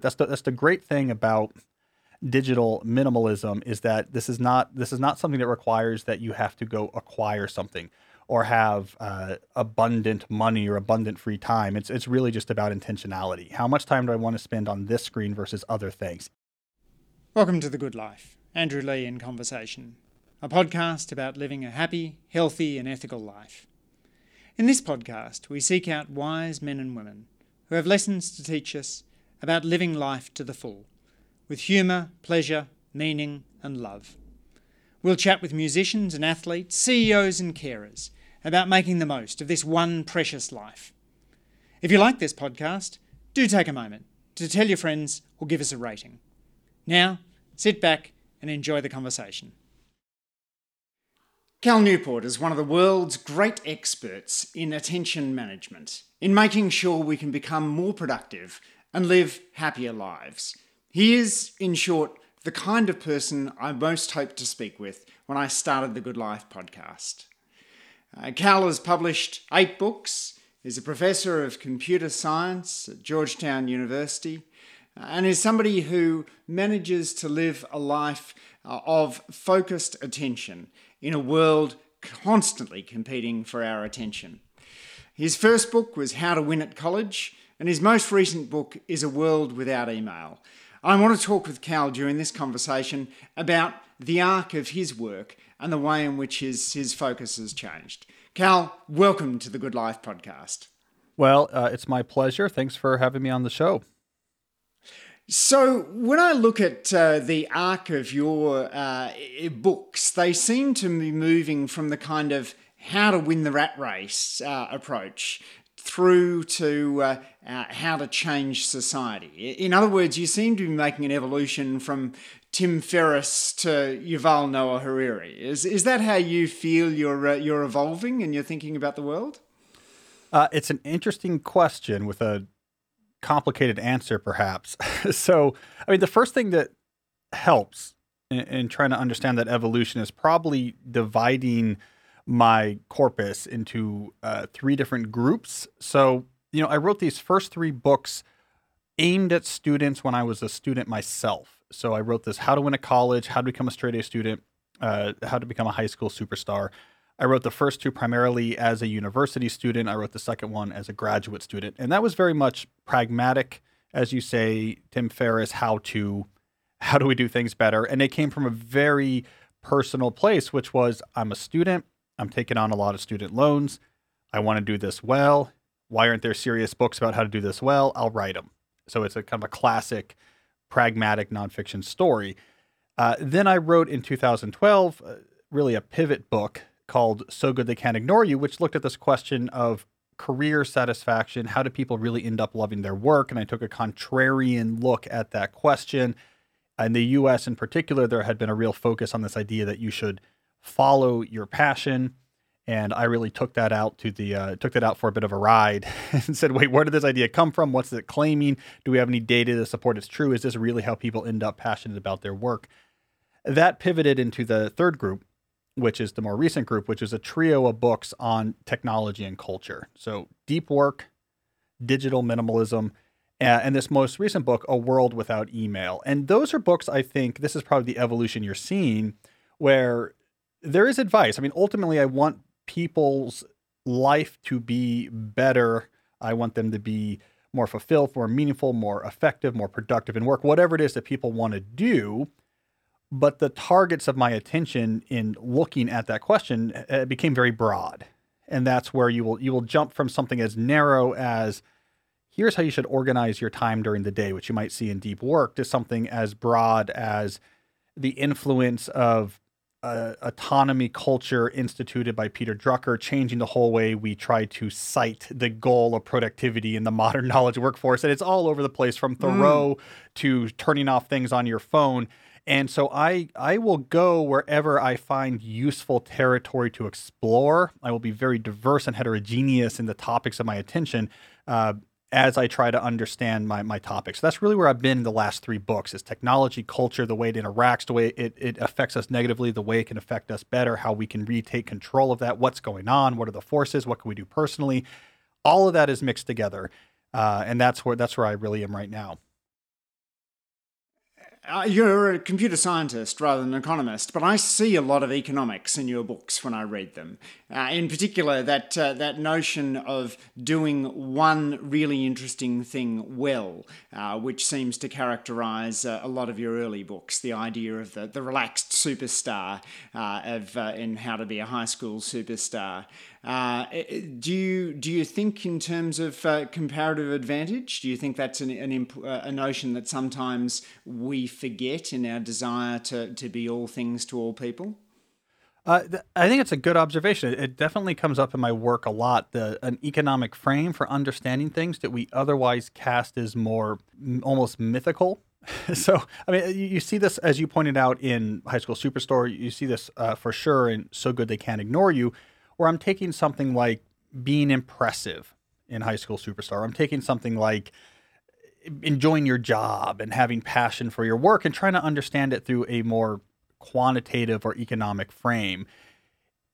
That's the that's the great thing about digital minimalism is that this is not this is not something that requires that you have to go acquire something or have uh, abundant money or abundant free time. It's it's really just about intentionality. How much time do I want to spend on this screen versus other things? Welcome to the Good Life. Andrew Leigh in conversation, a podcast about living a happy, healthy, and ethical life. In this podcast, we seek out wise men and women who have lessons to teach us about living life to the full, with humour, pleasure, meaning, and love. We'll chat with musicians and athletes, CEOs and carers about making the most of this one precious life. If you like this podcast, do take a moment to tell your friends or give us a rating. Now, sit back and enjoy the conversation. Cal Newport is one of the world's great experts in attention management, in making sure we can become more productive and live happier lives. He is, in short, the kind of person I most hoped to speak with when I started the Good Life podcast. Uh, Cal has published eight books, is a professor of computer science at Georgetown University, uh, and is somebody who manages to live a life uh, of focused attention in a world constantly competing for our attention. His first book was How to Win at College, and his most recent book is A World Without Email. I want to talk with Cal during this conversation about the arc of his work and the way in which his, his focus has changed. Cal, welcome to the Good Life podcast. Well, uh, it's my pleasure. Thanks for having me on the show. So, when I look at uh, the arc of your uh, books, they seem to be moving from the kind of how to win the rat race uh, approach through to uh, uh, how to change society. In other words, you seem to be making an evolution from Tim Ferriss to Yuval Noah Harari. Is is that how you feel you're uh, you're evolving and you're thinking about the world? Uh, it's an interesting question with a complicated answer, perhaps. so, I mean, the first thing that helps in, in trying to understand that evolution is probably dividing my corpus into uh, three different groups. So, you know, I wrote these first three books aimed at students when I was a student myself. So I wrote this How to Win a College, How to Become a Straight A Student, uh, How to Become a High School Superstar. I wrote the first two primarily as a university student. I wrote the second one as a graduate student. And that was very much pragmatic, as you say, Tim Ferriss, how to how do we do things better? And it came from a very personal place, which was I'm a student, I'm taking on a lot of student loans. I want to do this well. Why aren't there serious books about how to do this well? I'll write them. So it's a kind of a classic pragmatic nonfiction story. Uh, then I wrote in 2012 uh, really a pivot book called So Good They Can't Ignore You, which looked at this question of career satisfaction. How do people really end up loving their work? And I took a contrarian look at that question. In the US in particular, there had been a real focus on this idea that you should follow your passion and I really took that out to the uh, took that out for a bit of a ride and said, "Wait, where did this idea come from? What's it claiming? Do we have any data to support it's true? Is this really how people end up passionate about their work?" That pivoted into the third group, which is the more recent group, which is a trio of books on technology and culture. So deep work, digital minimalism, and this most recent book, A World Without Email. And those are books I think this is probably the evolution you're seeing, where there is advice. I mean, ultimately, I want people's life to be better. I want them to be more fulfilled, more meaningful, more effective, more productive in work, whatever it is that people want to do. But the targets of my attention in looking at that question uh, became very broad. And that's where you will you will jump from something as narrow as here's how you should organize your time during the day, which you might see in deep work, to something as broad as the influence of uh, autonomy culture instituted by Peter Drucker, changing the whole way we try to cite the goal of productivity in the modern knowledge workforce. And it's all over the place from mm. Thoreau mm. to turning off things on your phone. And so I I will go wherever I find useful territory to explore. I will be very diverse and heterogeneous in the topics of my attention. Uh, as I try to understand my, my topics. So that's really where I've been in the last three books is technology, culture, the way it interacts, the way it, it affects us negatively, the way it can affect us better, how we can retake control of that, what's going on, what are the forces, what can we do personally. All of that is mixed together. Uh, and that's where that's where I really am right now. Uh, you're a computer scientist rather than an economist, but I see a lot of economics in your books when I read them. Uh, in particular, that uh, that notion of doing one really interesting thing well, uh, which seems to characterise uh, a lot of your early books. The idea of the, the relaxed superstar uh, of in how to be a high school superstar. Uh, do you do you think in terms of uh, comparative advantage? Do you think that's an, an imp- uh, a notion that sometimes we forget in our desire to to be all things to all people? Uh, th- I think it's a good observation. It definitely comes up in my work a lot. The an economic frame for understanding things that we otherwise cast as more m- almost mythical. so, I mean, you, you, see this as you pointed out in High School Superstar. You see this uh, for sure in So Good They Can't Ignore You where I'm taking something like being impressive in High School Superstar. I'm taking something like enjoying your job and having passion for your work and trying to understand it through a more quantitative or economic frame.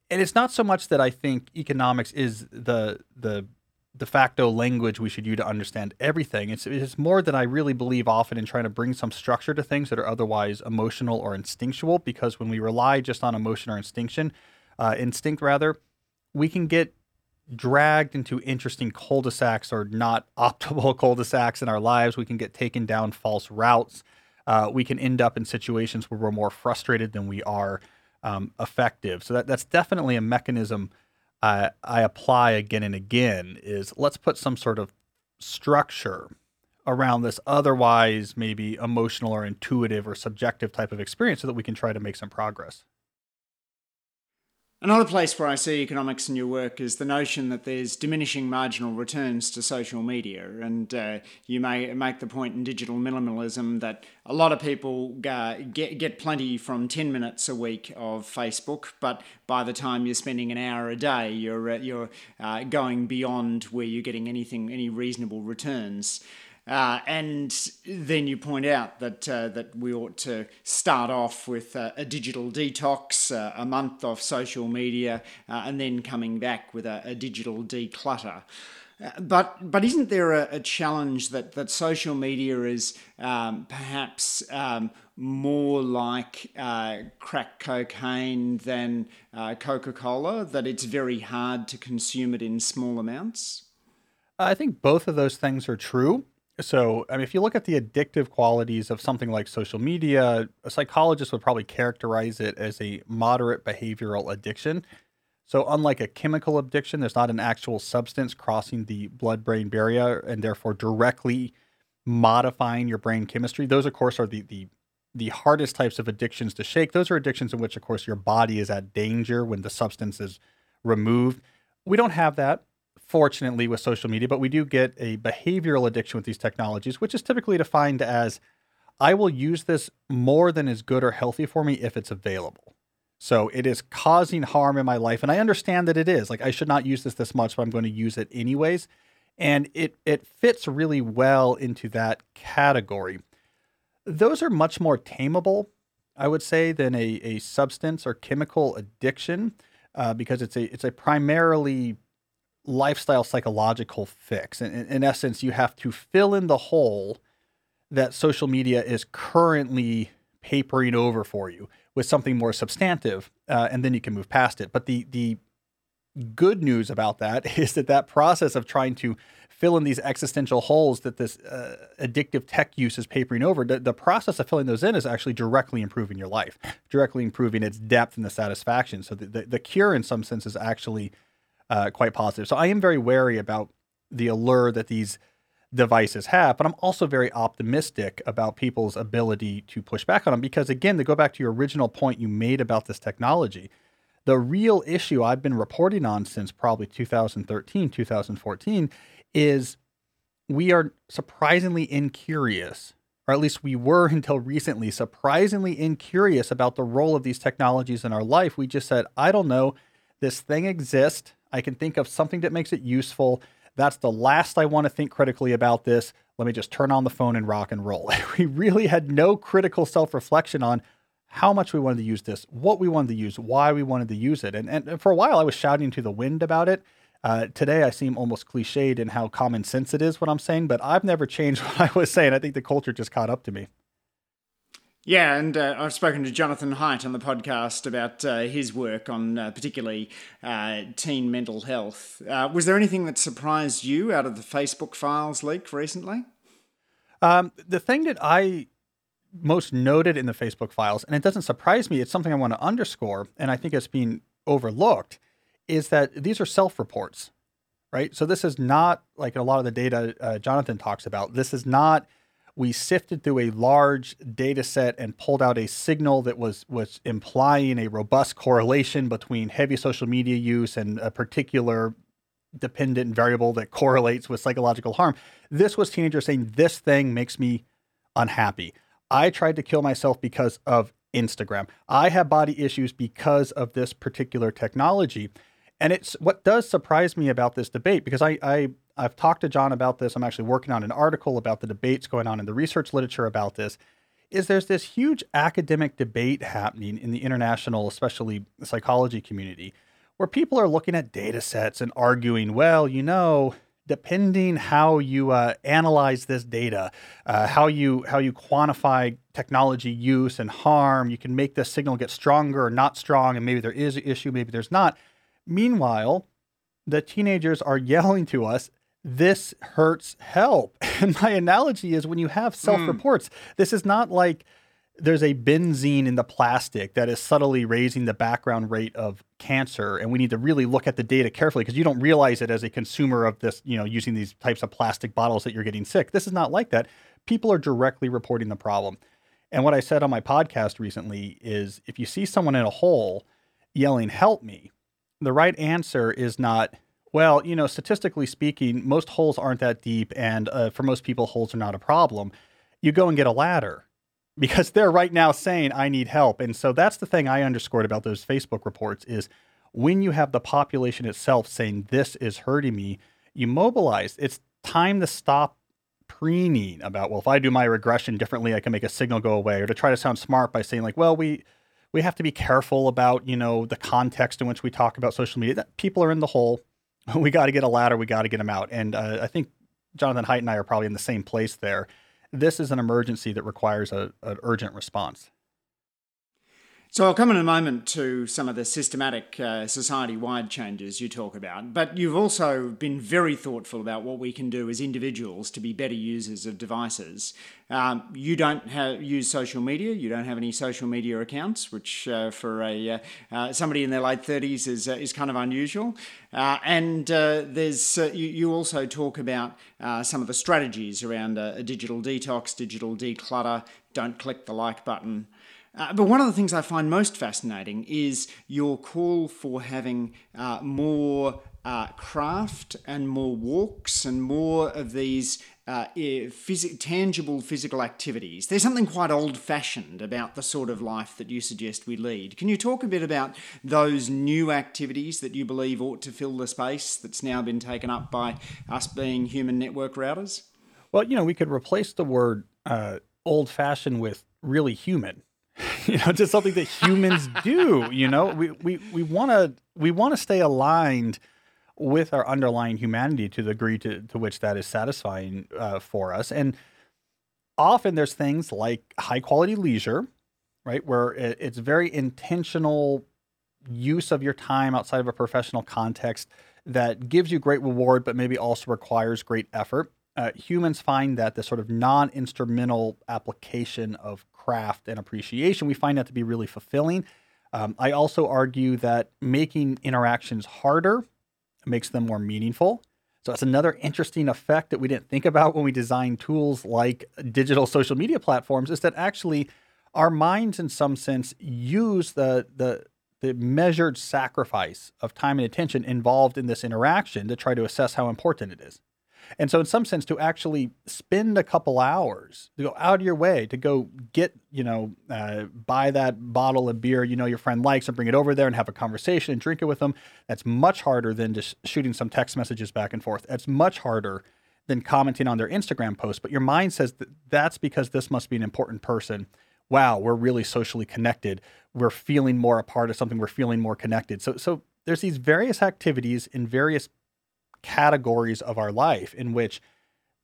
And it's not so much that I think economics is the the de facto language we should use to understand everything. It's, it's more that I really believe often in trying to bring some structure to things that are otherwise emotional or instinctual. Because when we rely just on emotion or instinction, uh, instinct rather, we can get dragged into interesting cul-de-sacs or not optimal cul-de-sacs in our lives. We can get taken down false routes. Uh, we can end up in situations where we're more frustrated than we are um, effective. So that, that's definitely a mechanism I, I apply again and again. Is let's put some sort of structure around this otherwise maybe emotional or intuitive or subjective type of experience so that we can try to make some progress. Another place where I see economics in your work is the notion that there's diminishing marginal returns to social media. And uh, you may make the point in digital minimalism that a lot of people uh, get, get plenty from 10 minutes a week of Facebook, but by the time you're spending an hour a day, you're, uh, you're uh, going beyond where you're getting anything, any reasonable returns. Uh, and then you point out that uh, that we ought to start off with uh, a digital detox, uh, a month off social media, uh, and then coming back with a, a digital declutter. Uh, but but isn't there a, a, challenge that, that social media is um, perhaps um, more like crack cocaine than Coca Cola? That it's very hard to consume it in small amounts. I think both of those things are true. So, I mean, if you look at the addictive qualities of something like social media, a psychologist would probably characterize it as a moderate behavioral addiction. So, unlike a chemical addiction, there's not an actual substance crossing the blood brain barrier and therefore directly modifying your brain chemistry. Those, of course, are the, the the hardest types of addictions to shake. Those are addictions in which, of course, your body is at danger when the substance is removed. We don't have that fortunately, with social media, but we do get a behavioral addiction with these technologies, which is typically defined as I will use this more than is good or healthy for me if it's available. So it is causing harm in my life. And I understand that it is. Like I should not use this this much, but I'm going to use it anyways. And it it fits really well into that category. Those are much more tameable, I would say, than a, a substance or chemical addiction, uh, because it's a it's a primarily lifestyle psychological fix. In, in essence, you have to fill in the hole that social media is currently papering over for you with something more substantive, uh, and then you can move past it. But the the good news about that is that that process of trying to fill in these existential holes that this uh, addictive tech use is papering over, the, the process of filling those in is actually directly improving your life, directly improving its depth and the satisfaction. So the, the, the cure, in some sense, is actually uh, quite positive. So I am very wary about the allure that these devices have, but I'm also very optimistic about people's ability to push back on them because, again, to go back to your original point you made about this technology, the real issue I've been reporting on since probably 2013, 2014 is we are surprisingly incurious, or at least we were until recently, surprisingly incurious about the role of these technologies in our life. We just said, I don't know, this thing exists. I can think of something that makes it useful. That's the last I want to think critically about this. Let me just turn on the phone and rock and roll. we really had no critical self reflection on how much we wanted to use this, what we wanted to use, why we wanted to use it. And, and for a while, I was shouting to the wind about it. Uh, today, I seem almost cliched in how common sense it is what I'm saying, but I've never changed what I was saying. I think the culture just caught up to me. Yeah, and uh, I've spoken to Jonathan Haidt on the podcast about uh, his work on uh, particularly uh, teen mental health. Uh, was there anything that surprised you out of the Facebook files leak recently? Um, the thing that I most noted in the Facebook files, and it doesn't surprise me, it's something I want to underscore, and I think it's being overlooked, is that these are self reports, right? So this is not like a lot of the data uh, Jonathan talks about. This is not we sifted through a large data set and pulled out a signal that was was implying a robust correlation between heavy social media use and a particular dependent variable that correlates with psychological harm. This was teenagers saying this thing makes me unhappy. I tried to kill myself because of Instagram. I have body issues because of this particular technology. And it's what does surprise me about this debate because I, I I've talked to John about this. I'm actually working on an article about the debates going on in the research literature about this. Is there's this huge academic debate happening in the international, especially psychology community, where people are looking at data sets and arguing, well, you know, depending how you uh, analyze this data, uh, how you how you quantify technology use and harm, you can make this signal get stronger or not strong, and maybe there is an issue, maybe there's not. Meanwhile, the teenagers are yelling to us this hurts help. And my analogy is when you have self reports, mm. this is not like there's a benzene in the plastic that is subtly raising the background rate of cancer and we need to really look at the data carefully because you don't realize it as a consumer of this you know using these types of plastic bottles that you're getting sick this is not like that people are directly reporting the problem and what i said on my podcast recently is if you see someone in a hole yelling help me the right answer is not well, you know, statistically speaking, most holes aren't that deep, and uh, for most people, holes are not a problem. You go and get a ladder because they're right now saying, I need help. And so that's the thing I underscored about those Facebook reports is when you have the population itself saying, this is hurting me, you mobilize. It's time to stop preening about, well, if I do my regression differently, I can make a signal go away, or to try to sound smart by saying, like, well, we, we have to be careful about, you know, the context in which we talk about social media. People are in the hole we got to get a ladder. We got to get them out. And uh, I think Jonathan Haidt and I are probably in the same place there. This is an emergency that requires a, an urgent response. So I'll come in a moment to some of the systematic uh, society-wide changes you talk about, but you've also been very thoughtful about what we can do as individuals to be better users of devices. Um, you don't use social media. You don't have any social media accounts, which uh, for a uh, uh somebody in their late thirties is uh, is kind of unusual. Uh, and there's you, you, also talk about some of the strategies around a digital detox, digital declutter. Don't click the like button. Uh, but one of the things I find most fascinating is your call for having uh, more uh, craft and more walks and more of these uh, phys- tangible physical activities. There's something quite old fashioned about the sort of life that you suggest we lead. Can you talk a bit about those new activities that you believe ought to fill the space that's now been taken up by us being human network routers? Well, you know, we could replace the word uh, old fashioned with really human you know, just something that humans do. You know, we we we want to we want to stay aligned with our underlying humanity to the degree to, to which that is satisfying uh, for us. And often there's things like high quality leisure, right, where it's very intentional use of your time outside of a professional context that gives you great reward, but maybe also requires great effort. Uh, humans find that the sort of non instrumental application of craft and appreciation, we find that to be really fulfilling. Um, I also argue that making interactions harder makes them more meaningful. So that's another interesting effect that we didn't think about when we designed tools like digital social media platforms is that actually our minds in some sense use the the the measured sacrifice of time and attention involved in this interaction to try to assess how important it is. And so, in some sense, to actually spend a couple hours to go out of your way to go get, you know, uh, buy that bottle of beer you know your friend likes and bring it over there and have a conversation and drink it with them, that's much harder than just shooting some text messages back and forth. That's much harder than commenting on their Instagram post. But your mind says that that's because this must be an important person. Wow, we're really socially connected. We're feeling more a part of something. We're feeling more connected. So, so there's these various activities in various categories of our life in which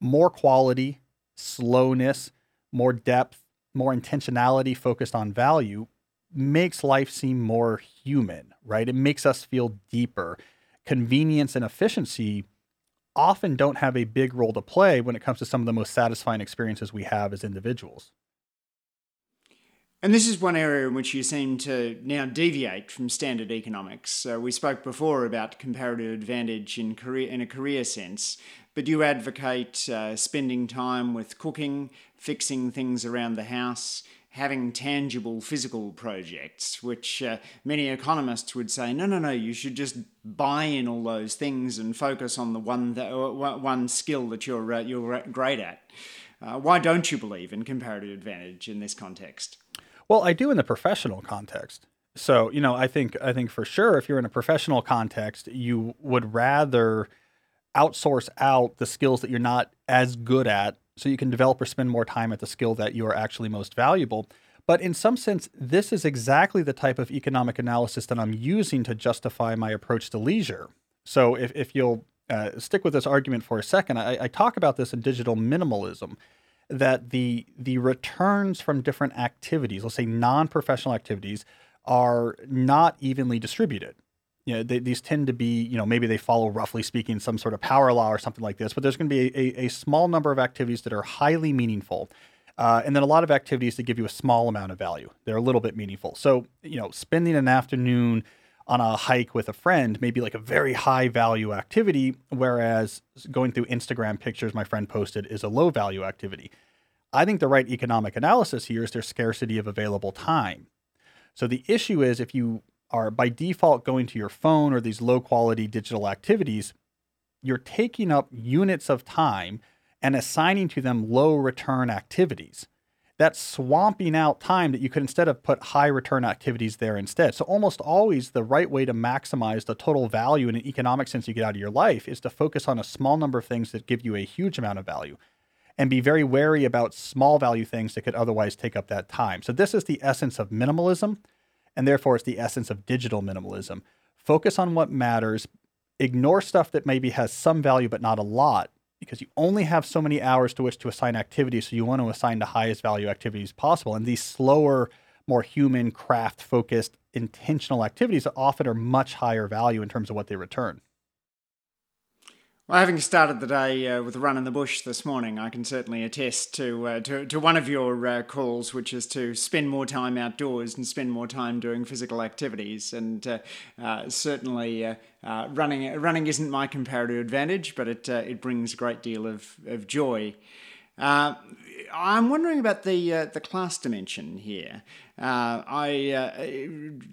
more quality, slowness, more depth, more intentionality focused on value makes life seem more human, right? It makes us feel deeper. Convenience and efficiency often don't have a big role to play when it comes to some of the most satisfying experiences we have as individuals. And this is one area in which you seem to now deviate from standard economics. Uh, we spoke before about comparative advantage in career in a career sense, but you advocate uh, spending time with cooking, fixing things around the house, having tangible physical projects, which uh, many economists would say, no, no, no, you should just buy in all those things and focus on the one that, uh, one skill that you're uh, you're great at. Uh, why don't you believe in comparative advantage in this context? Well, I do in the professional context. So, you know, I think I think for sure if you're in a professional context, you would rather outsource out the skills that you're not as good at so you can develop or spend more time at the skill that you are actually most valuable. But in some sense, this is exactly the type of economic analysis that I'm using to justify my approach to leisure. So if, if you'll uh, stick with this argument for a second, I, I talk about this in digital minimalism that the the returns from different activities, let's say non-professional activities, are not evenly distributed. You know, they, these tend to be, you know, maybe they follow roughly speaking some sort of power law or something like this, but there's going to be a, a, a small number of activities that are highly meaningful. Uh, and then a lot of activities that give you a small amount of value. They're a little bit meaningful. So, you know, spending an afternoon on a hike with a friend may be like a very high value activity, whereas going through Instagram pictures my friend posted is a low value activity. I think the right economic analysis here is their scarcity of available time. So the issue is if you are by default going to your phone or these low quality digital activities, you're taking up units of time and assigning to them low return activities that's swamping out time that you could instead have put high return activities there instead. So almost always the right way to maximize the total value in an economic sense you get out of your life is to focus on a small number of things that give you a huge amount of value and be very wary about small value things that could otherwise take up that time. So this is the essence of minimalism and therefore it's the essence of digital minimalism. Focus on what matters, ignore stuff that maybe has some value but not a lot because you only have so many hours to which to assign activities. So you want to assign the highest value activities possible. And these slower, more human, craft focused, intentional activities often are much higher value in terms of what they return. Well, having started the day uh, with a run in the bush this morning, I can certainly attest to uh, to, to, one of your uh, calls, which is to spend more time outdoors and spend more time doing physical activities. And uh, uh, certainly, uh, running running isn't my comparative advantage, but it it brings a great deal of of joy. I'm wondering about the the class dimension here. Uh, I uh,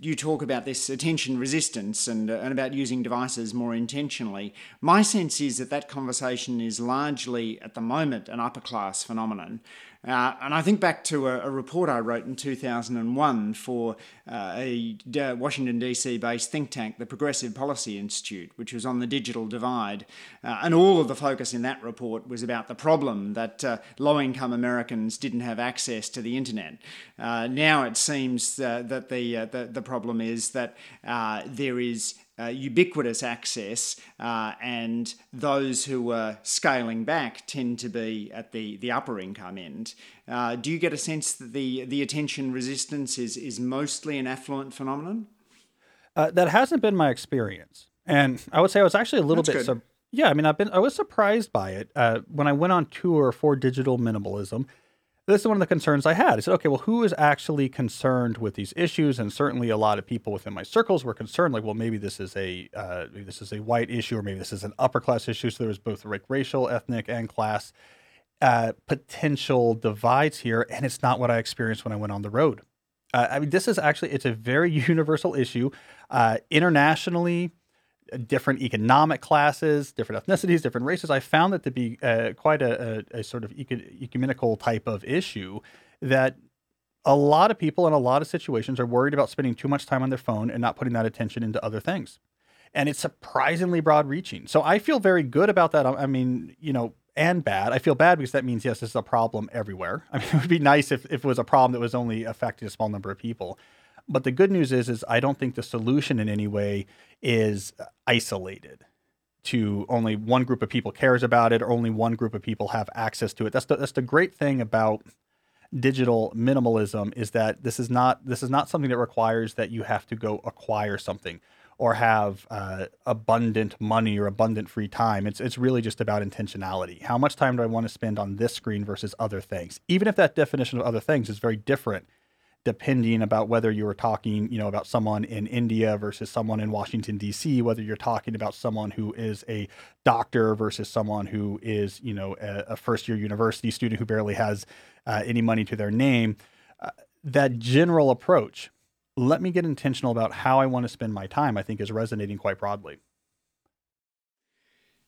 you talk about this attention resistance and uh, and about using devices more intentionally. My sense is that that conversation is largely at the moment an upper class phenomenon. Uh, and I think back to a, a, report I wrote in 2001 for uh, a Washington, D.C. based think tank, the Progressive Policy Institute, which was on the digital divide. Uh, and all of the focus in that report was about the problem that uh, low income Americans didn't have access to the internet. Uh, now it seems uh, that the, the, the, problem is that there is uh, ubiquitous access, uh, and those who are scaling back tend to be at the, the upper income end. Uh, do you get a sense that the, the attention resistance is, is mostly an affluent phenomenon? Uh, that hasn't been my experience. And I would say I was actually a little That's bit. Su- yeah, I mean, I've been I was surprised by it uh, when I went on tour for digital minimalism this is one of the concerns I had. I said, okay, well, who is actually concerned with these issues? And certainly, a lot of people within my circles were concerned, like, well, maybe this is a uh, this is a white issue, or maybe this is an upper class issue. So there was both like racial, ethnic, and class uh, potential divides here, and it's not what I experienced when I went on the road. Uh, I mean, this is actually it's a very universal issue uh, internationally different economic classes, different ethnicities, different races, I found that to be uh, quite a, a, a, sort of ecumenical type of issue that a lot of people in a lot of situations are worried about spending too much time on their phone and not putting that attention into other things. And it's surprisingly broad reaching. So I feel very good about that. I mean, you know, and bad. I feel bad because that means, yes, this is a problem everywhere. I mean, it would be nice if, if it was a problem that was only affecting a small number of people. But the good news is, is I don't think the solution in any way is isolated to only one group of people cares about it or only one group of people have access to it. That's the, that's the great thing about digital minimalism is that this is not this is not something that requires that you have to go acquire something or have uh, abundant money or abundant free time. It's it's really just about intentionality. How much time do I want to spend on this screen versus other things? Even if that definition of other things is very different depending about whether you were talking, you know, about someone in India versus someone in Washington D.C., whether you're talking about someone who is a doctor versus someone who is, you know, a, a first year university student who barely has uh, any money to their name. Uh, that general approach, let me get intentional about how I want to spend my time, I think is resonating quite broadly.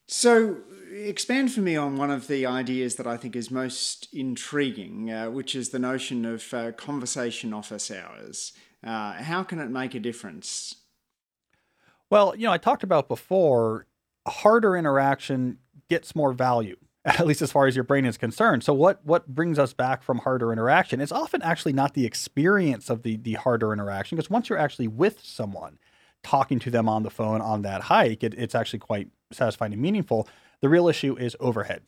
So, expand for me on one of the ideas that I think is most intriguing, uh, which is the notion of uh, conversation office hours. Uh, how can it make a difference? Well, you know, I talked about before, harder interaction gets more value, at least as far as your brain is concerned. So what what brings us back from harder interaction? It's often actually not the experience of the the harder interaction, because once you're actually with someone, talking to them on the phone on that hike, it, it's actually quite satisfying and meaningful. The real issue is overhead.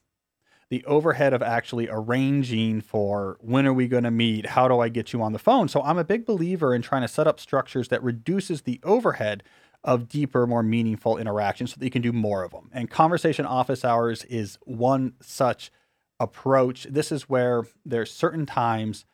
The overhead of actually arranging for when are we going to meet? How do I get you on the phone? So I'm a big believer in trying to set up structures that reduces the overhead of deeper, more meaningful interactions so that you can do more of them. And conversation office hours is one such approach. This is where there's certain times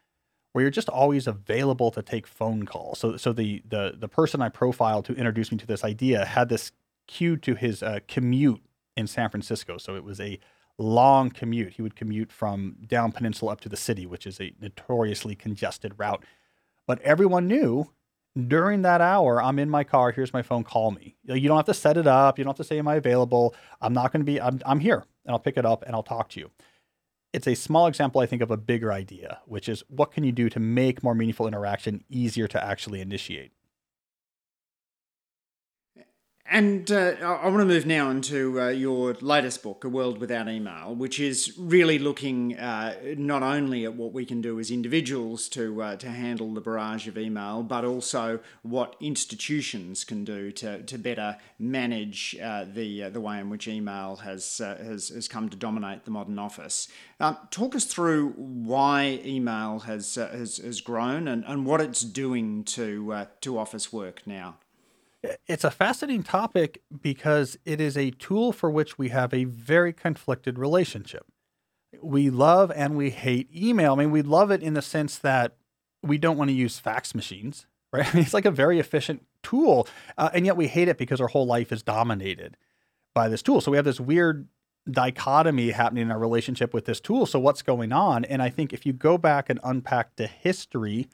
where you're just always available to take phone calls. So, so the the the person I profiled to introduce me to this idea had this cue to his uh, commute in San Francisco. So it was a long commute. He would commute from down peninsula up to the city, which is a notoriously congested route. But everyone knew during that hour, I'm in my car. Here's my phone. Call me. You don't have to set it up. You don't have to say, Am I available? I'm not going to be, I'm, I'm here and I'll pick it up and I'll talk to you. It's a small example, I think, of a bigger idea, which is what can you do to make more meaningful interaction easier to actually initiate? And uh, I want to move now into uh, your latest book, A World Without Email, which is really looking uh, not only at what we can do as individuals to uh, to handle the barrage of email, but also what institutions can do to, to better manage uh, the uh, the way in which email has, has has come to dominate the modern office. Um, talk us through why email has has, has grown and, and what it's doing to to office work now. It's a fascinating topic because it is a tool for which we have a very conflicted relationship. We love and we hate email. I mean, we love it in the sense that we don't want to use fax machines, right? I mean, it's like a very efficient tool, uh, and yet we hate it because our whole life is dominated by this tool. So we have this weird dichotomy happening in our relationship with this tool. So what's going on? And I think if you go back and unpack the history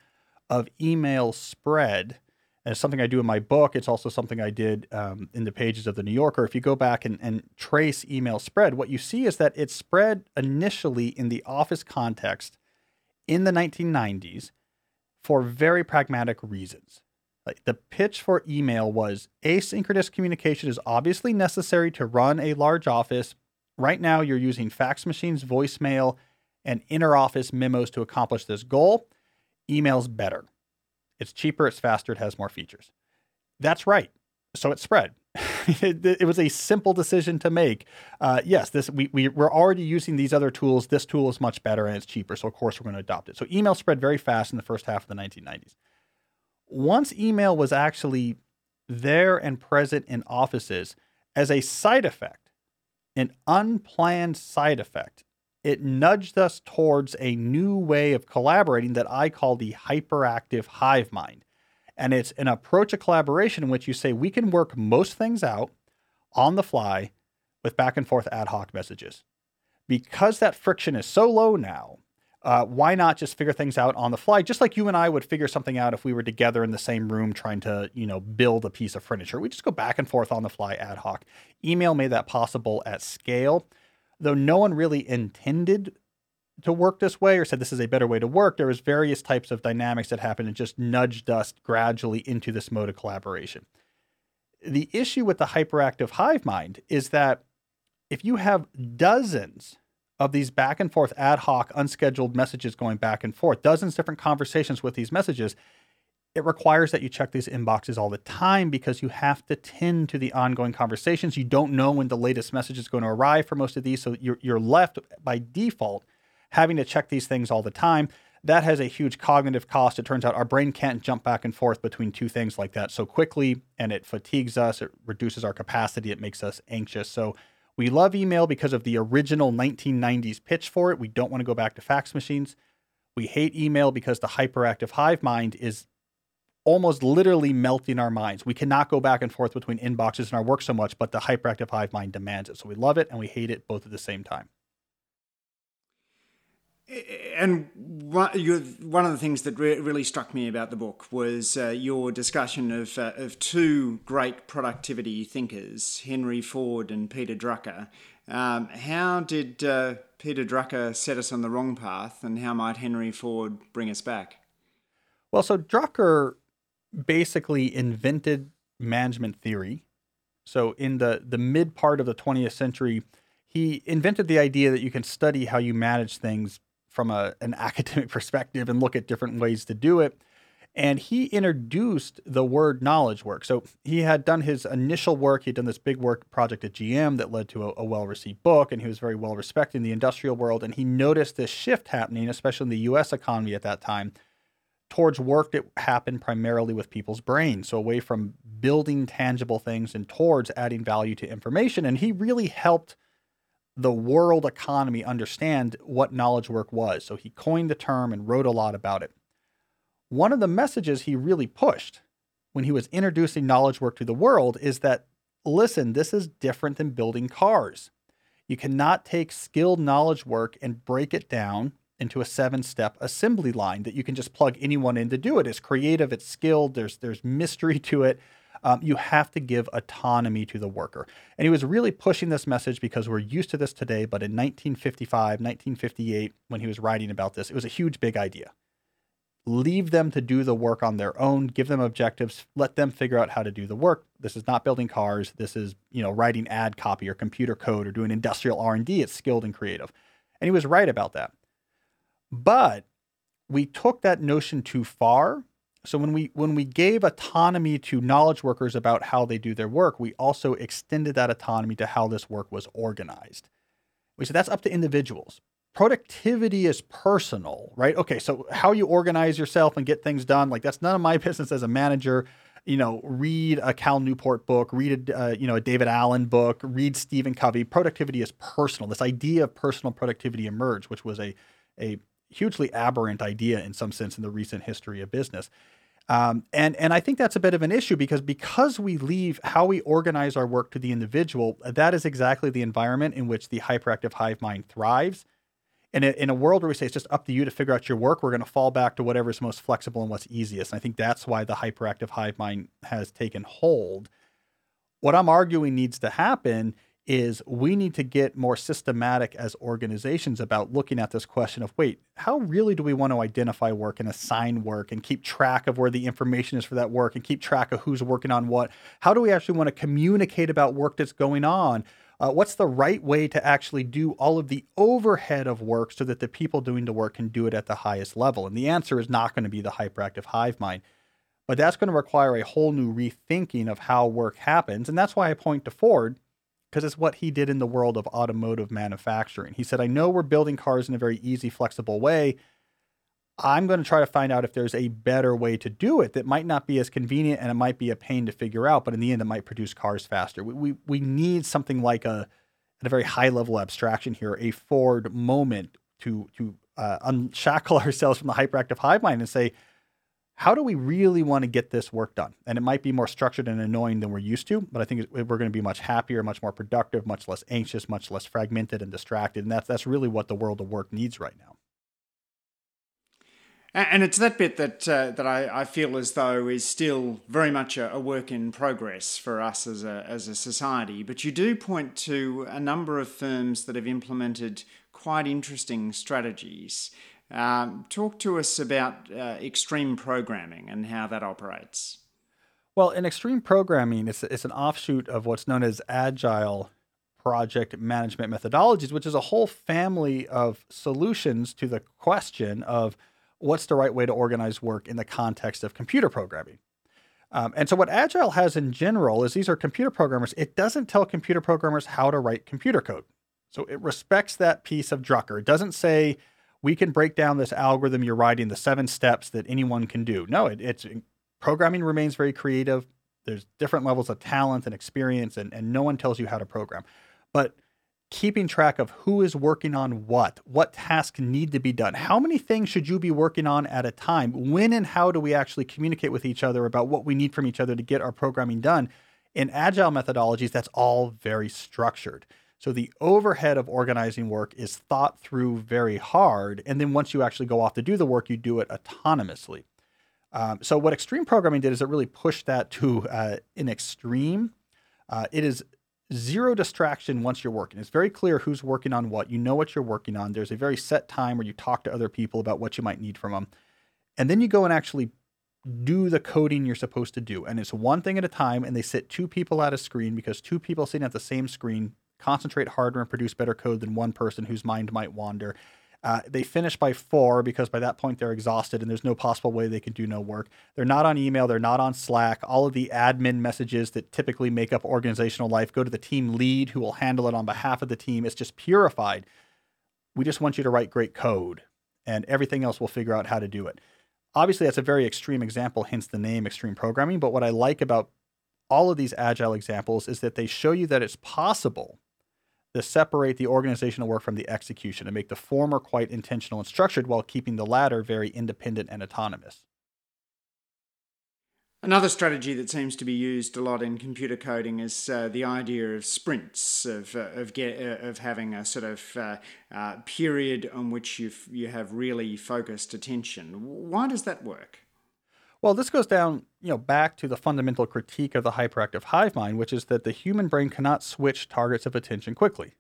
of email spread, and it's something I do in my book. It's also something I did um, in the pages of the New Yorker. If you go back and, and trace email spread, what you see is that it spread initially in the office context in the 1990s for very pragmatic reasons. Like the pitch for email was asynchronous communication is obviously necessary to run a large office. Right now, you're using fax machines, voicemail, and interoffice memos to accomplish this goal. Email's better. It's cheaper, it's faster, it has more features. That's right. So it spread. it, it, was a simple decision to make. Uh, yes, this we, we we're already using these other tools. This tool is much better and it's cheaper, so of course we're going to adopt it. So email spread very fast in the first half of the 1990s. Once email was actually there and present in offices as a side effect, an unplanned side effect it nudged us towards a new way of collaborating that I call the hyperactive hive mind. And it's an approach of collaboration in which you say we can work most things out on the fly with back and forth ad hoc messages. Because that friction is so low now, uh, why not just figure things out on the fly, just like you and I would figure something out if we were together in the same room trying to, you know, build a piece of furniture. We just go back and forth on the fly ad hoc. Email made that possible at scale though no one really intended to work this way or said this is a better way to work, there was various types of dynamics that happened and just nudged us gradually into this mode of collaboration. The issue with the hyperactive hive mind is that if you have dozens of these back and forth ad hoc unscheduled messages going back and forth, dozens different conversations with these messages, it requires that you check these inboxes all the time because you have to tend to the ongoing conversations. You don't know when the latest message is going to arrive for most of these. So you're, you're left by default having to check these things all the time. that has a huge cognitive cost. It turns out our brain can't jump back and forth between two things like that so quickly, and it fatigues us, it reduces our capacity, it makes us anxious. So we love email because of the original 1990s pitch for it. We don't want to go back to fax machines. We hate email because the hyperactive hive mind is almost literally melting our minds. We cannot go back and forth between inboxes in our work so much, but the hyperactive hive mind demands it. So we love it and we hate it both at the same time. And one of the things that really struck me about the book was uh, your discussion of, uh, of two great productivity thinkers, Henry Ford and Peter Drucker. Um, how did uh, Peter Drucker set us on the wrong path, and how might Henry Ford bring us back? Well, so Drucker basically invented management theory. So in the the mid part of the 20th century, he invented the idea that you can study how you manage things from a, an academic perspective and look at different ways to do it. And he introduced the word knowledge work. So he had done his initial work. He'd done this big work project at GM that led to a, a well received book, and he was very well respected in the industrial world. And he noticed this shift happening, especially in the US economy at that time, towards work that happened primarily with people's brains. So away from building tangible things and towards adding value to information. And he really helped the world economy understand what knowledge work was. So he coined the term and wrote a lot about it. One of the messages he really pushed when he was introducing knowledge work to the world is that listen, this is different than building cars. You cannot take skilled knowledge work and break it down into a seven step assembly line that you can just plug anyone in to do it. It's creative, it's skilled, there's, there's mystery to it. Um, you have to give autonomy to the worker. And he was really pushing this message because we're used to this today. But in 1955, 1958, when he was writing about this, it was a huge, big idea. Leave them to do the work on their own, give them objectives, let them figure out how to do the work. This is not building cars. This is, you know, writing ad copy or computer code or doing industrial R&D. It's skilled and creative. And he was right about that. But we took that notion too far. So when we when we gave autonomy to knowledge workers about how they do their work, we also extended that autonomy to how this work was organized. We said that's up to individuals. Productivity is personal, right? Okay, so how you organize yourself and get things done, like that's none of my business as a manager. You know, read a Cal Newport book, read a uh, you know a David Allen book, read Stephen Covey. Productivity is personal. This idea of personal productivity emerged, which was a a hugely aberrant idea in some sense in the recent history of business. Um, and and I think that's a bit of an issue because because we leave how we organize our work to the individual, that is exactly the environment in which the hyperactive hive mind thrives. And in a world where we say it's just up to you to figure out your work, we're going to fall back to whatever's most flexible and what's easiest. And I think that's why the hyperactive hive mind has taken hold. What I'm arguing needs to happen is we need to get more systematic as organizations about looking at this question of wait, how really do we want to identify work and assign work and keep track of where the information is for that work and keep track of who's working on what? How do we actually want to communicate about work that's going on? Uh, what's the right way to actually do all of the overhead of work so that the people doing the work can do it at the highest level? And the answer is not going to be the hyperactive hive mind. But that's going to require a whole new rethinking of how work happens. And that's why I point to Ford because it's what he did in the world of automotive manufacturing. He said, I know we're building cars in a very easy, flexible way. I'm going to try to find out if there's a better way to do it that might not be as convenient and it might be a pain to figure out, but in the end, it might produce cars faster. We, we, we need something like a, at a very high level abstraction here, a Ford moment to, to uh, unshackle ourselves from the hyperactive hive mind and say, how do we really want to get this work done? And it might be more structured and annoying than we're used to, but I think we're going to be much happier, much more productive, much less anxious, much less fragmented and distracted. And that's, that's really what the world of work needs right now. And it's that bit that uh, that I, I, feel as though is still very much a, a, work in progress for us as a as a society. But you do point to a number of firms that have implemented quite interesting strategies. Um, talk to us about uh, extreme programming and how that operates. Well, in extreme programming, it's, it's an offshoot of what's known as agile project management methodologies, which is a whole family of solutions to the question of what's the right way to organize work in the context of computer programming. Um, and so, what Agile has in general is these are computer programmers. It doesn't tell computer programmers how to write computer code. So, it respects that piece of Drucker. It doesn't say, we can break down this algorithm you're writing, the seven steps that anyone can do. No, it, it's programming remains very creative. There's different levels of talent and experience, and, and no one tells you how to program. But keeping track of who is working on what, what tasks need to be done, how many things should you be working on at a time, when and how do we actually communicate with each other about what we need from each other to get our programming done. In agile methodologies, that's all very structured. So the overhead of organizing work is thought through very hard. And then once you actually go off to do the work, you do it autonomously. Um, so what extreme programming did is it really pushed that to uh, an extreme. Uh, it is zero distraction once you're working. It's very clear who's working on what. You know what you're working on. There's a very set time where you talk to other people about what you might need from them. And then you go and actually do the coding you're supposed to do. And it's one thing at a time. And they sit two people at a screen because two people sitting at the same screen concentrate harder and produce better code than one person whose mind might wander. Uh, they finish by four because by that point they're exhausted and there's no possible way they can do no work. They're not on email, they're not on Slack. All of the admin messages that typically make up organizational life go to the team lead who will handle it on behalf of the team. It's just purified. We just want you to write great code and everything else we'll figure out how to do it. Obviously, that's a very extreme example, hence the name extreme programming. But what I like about all of these agile examples is that they show you that it's possible to separate the organizational work from the execution and make the former quite intentional and structured while keeping the latter very independent and autonomous. Another strategy that seems to be used a lot in computer coding is uh, the idea of sprints, of, uh, of, get, uh, of having a sort of uh, uh, period on which you you have really focused attention. Why does that work? Well, this goes down, you know, back to the fundamental critique of the hyperactive hive mind, which is that the human brain cannot switch targets of attention quickly.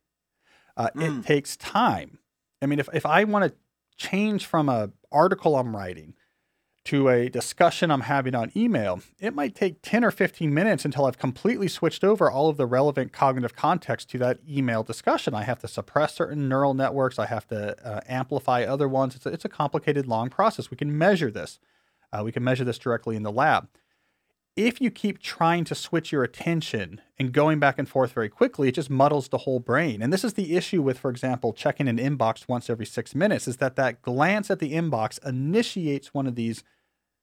Uh, mm. It takes time. I mean, if, if I want to change from a article I'm writing to a discussion I'm having on email, it might take 10 or 15 minutes until I've completely switched over all of the relevant cognitive context to that email discussion. I have to suppress certain neural networks, I have to uh, amplify other ones. It's a, it's a complicated, long process. We can measure this. Uh, we can measure this directly in the lab. If you keep trying to switch your attention and going back and forth very quickly, it just muddles the whole brain. And this is the issue with, for example, checking an inbox once every six minutes, is that that glance at the inbox initiates one of these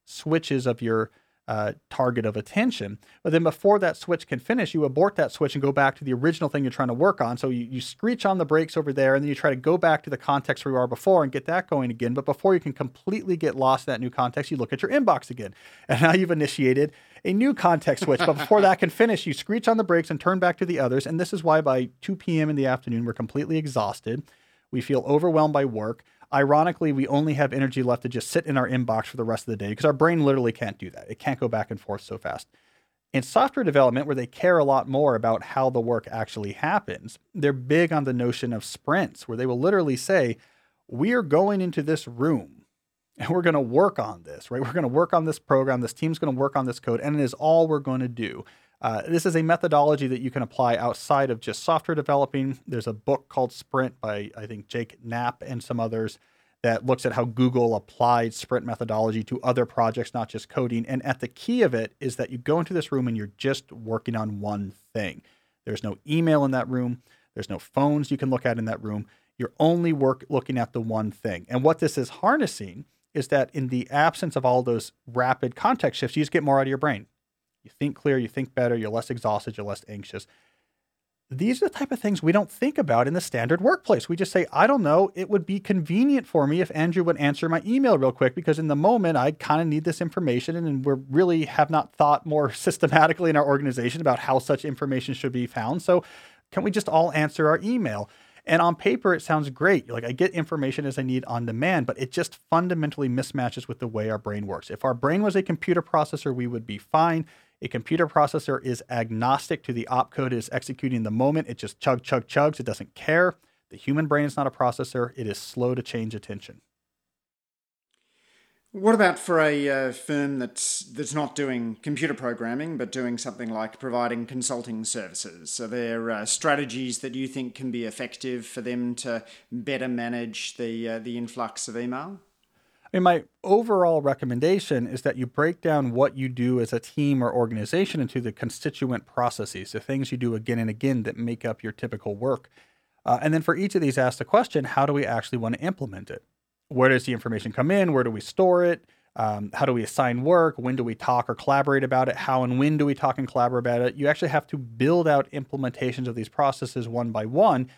switches of your uh, target of attention. But then before that switch can finish, you abort that switch and go back to the original thing you're trying to work on. So you, you screech on the brakes over there, and then you try to go back to the context where you are before and get that going again. But before you can completely get lost in that new context, you look at your inbox again. And now you've initiated a new context switch. But before that can finish, you screech on the brakes and turn back to the others. And this is why by 2 p.m. in the afternoon, we're completely exhausted. We feel overwhelmed by work. Ironically, we only have energy left to just sit in our inbox for the rest of the day because our brain literally can't do that. It can't go back and forth so fast. In software development, where they care a lot more about how the work actually happens, they're big on the notion of sprints, where they will literally say, We are going into this room and we're going to work on this, right? We're going to work on this program. This team's going to work on this code, and it is all we're going to do. Uh, this is a methodology that you can apply outside of just software developing. There's a book called Sprint by, I think, Jake Knapp and some others that looks at how Google applied Sprint methodology to other projects, not just coding. And at the key of it is that you go into this room and you're just working on one thing. There's no email in that room, there's no phones you can look at in that room. You're only work looking at the one thing. And what this is harnessing is that in the absence of all those rapid context shifts, you just get more out of your brain. You think clear, you think better, you're less exhausted, you're less anxious. These are the type of things we don't think about in the standard workplace. We just say, I don't know, it would be convenient for me if Andrew would answer my email real quick because in the moment I kind of need this information and we really have not thought more systematically in our organization about how such information should be found. So can we just all answer our email? And on paper, it sounds great. Like I get information as I need on demand, but it just fundamentally mismatches with the way our brain works. If our brain was a computer processor, we would be fine. A computer processor is agnostic to the opcode it is executing the moment. It just chug, chug, chugs. It doesn't care. The human brain is not a processor. It is slow to change attention. What about for a uh, firm that's that's not doing computer programming, but doing something like providing consulting services? Are there uh, strategies that you think can be effective for them to better manage the uh, the influx of email? I mean, my overall recommendation is that you break down what you do as a team or organization into the constituent processes, the things you do again and again that make up your typical work. Uh, and then for each of these, ask the question how do we actually want to implement it? where does the information come in? Where do we store it? Um, how do we assign work? When do we talk or collaborate about it? How and when do we talk and collaborate about it? You actually have to build out implementations of these processes one by one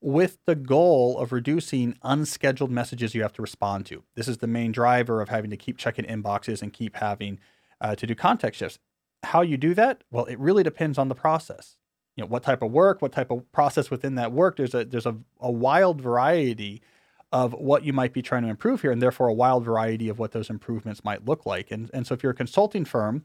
with the goal of reducing unscheduled messages you have to respond to. This is the main driver of having to keep checking inboxes and keep having uh, to do context shifts. How you do that? Well, it really depends on the process. You know, what type of work, what type of process within that work. There's a there's a, a wild variety of what you might be trying to improve here, and therefore a wild variety of what those improvements might look like. And, and so if you're a consulting firm,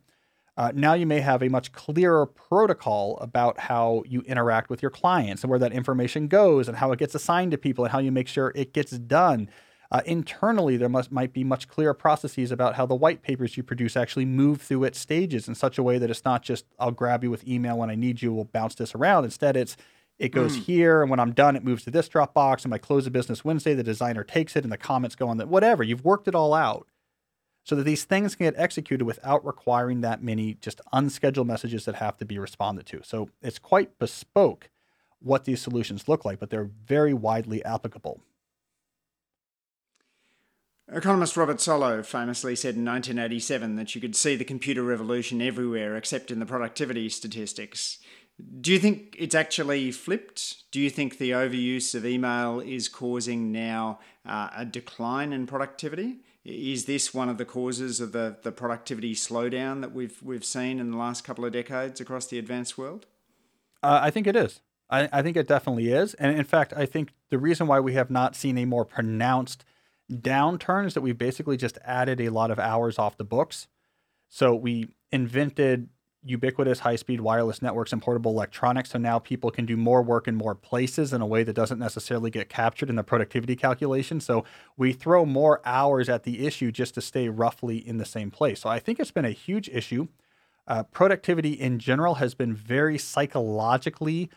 uh, now you may have a much clearer protocol about how you interact with your clients and where that information goes and how it gets assigned to people and how you make sure it gets done. Uh, internally, there must might be much clearer processes about how the white papers you produce actually move through its stages in such a way that it's not just I'll grab you with email when I need you, we'll bounce this around. Instead, it's it goes mm. here, and when I'm done, it moves to this Dropbox. And I close the business Wednesday, the designer takes it, and the comments go on that. Whatever, you've worked it all out, so that these things can get executed without requiring that many just unscheduled messages that have to be responded to. So it's quite bespoke what these solutions look like, but they're very widely applicable. Economist Robert Solow famously said in 1987 that you could see the computer revolution everywhere except in the productivity statistics. Do you think it's actually flipped? Do you think the overuse of email is causing now uh, a decline in productivity? Is this one of the causes of the, the productivity slowdown that we've we've seen in the last couple of decades across the advanced world? Uh, I think it is. I, I think it definitely is. And in fact, I think the reason why we have not seen a more pronounced downturn is that we've basically just added a lot of hours off the books. So we invented ubiquitous high speed wireless networks and portable electronics. So now people can do more work in more places in a way that doesn't necessarily get captured in the productivity calculation. So we throw more hours at the issue just to stay roughly in the same place. So I think it's been a huge issue. Uh, productivity in general has been very psychologically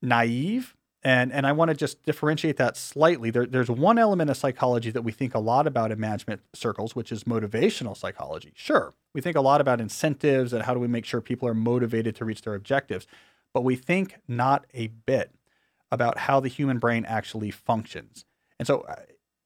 naive and and I want to just differentiate that slightly. There, there's one element of psychology that we think a lot about in management circles, which is motivational psychology. Sure, we think a lot about incentives and how do we make sure people are motivated to reach their objectives, but we think not a bit about how the human brain actually functions. And so, uh,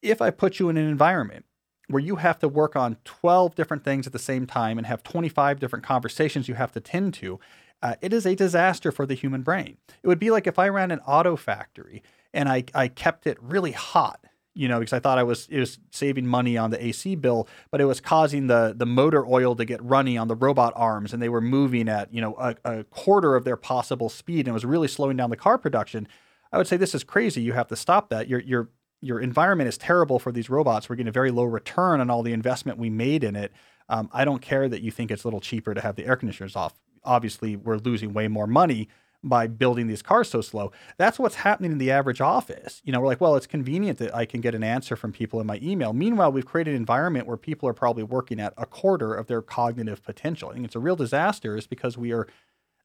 if I put you in an environment where you have to work on 12 different things at the same time and have 25 different conversations you have to tend to, uh, it is a disaster for the human brain. It would be like if I ran an auto factory and I, I kept it really hot, you know, because I thought I was it was saving money on the AC bill, but it was causing the the motor oil to get runny on the robot arms, and they were moving at you know a, a quarter of their possible speed, and it was really slowing down the car production. I would say this is crazy. You have to stop that. Your your your environment is terrible for these robots. We're getting a very low return on all the investment we made in it. Um, I don't care that you think it's a little cheaper to have the air conditioners off obviously we're losing way more money by building these cars so slow. That's what's happening in the average office. You know, we're like, well, it's convenient that I can get an answer from people in my email. Meanwhile, we've created an environment where people are probably working at a quarter of their cognitive potential. I think it's a real disaster is because we are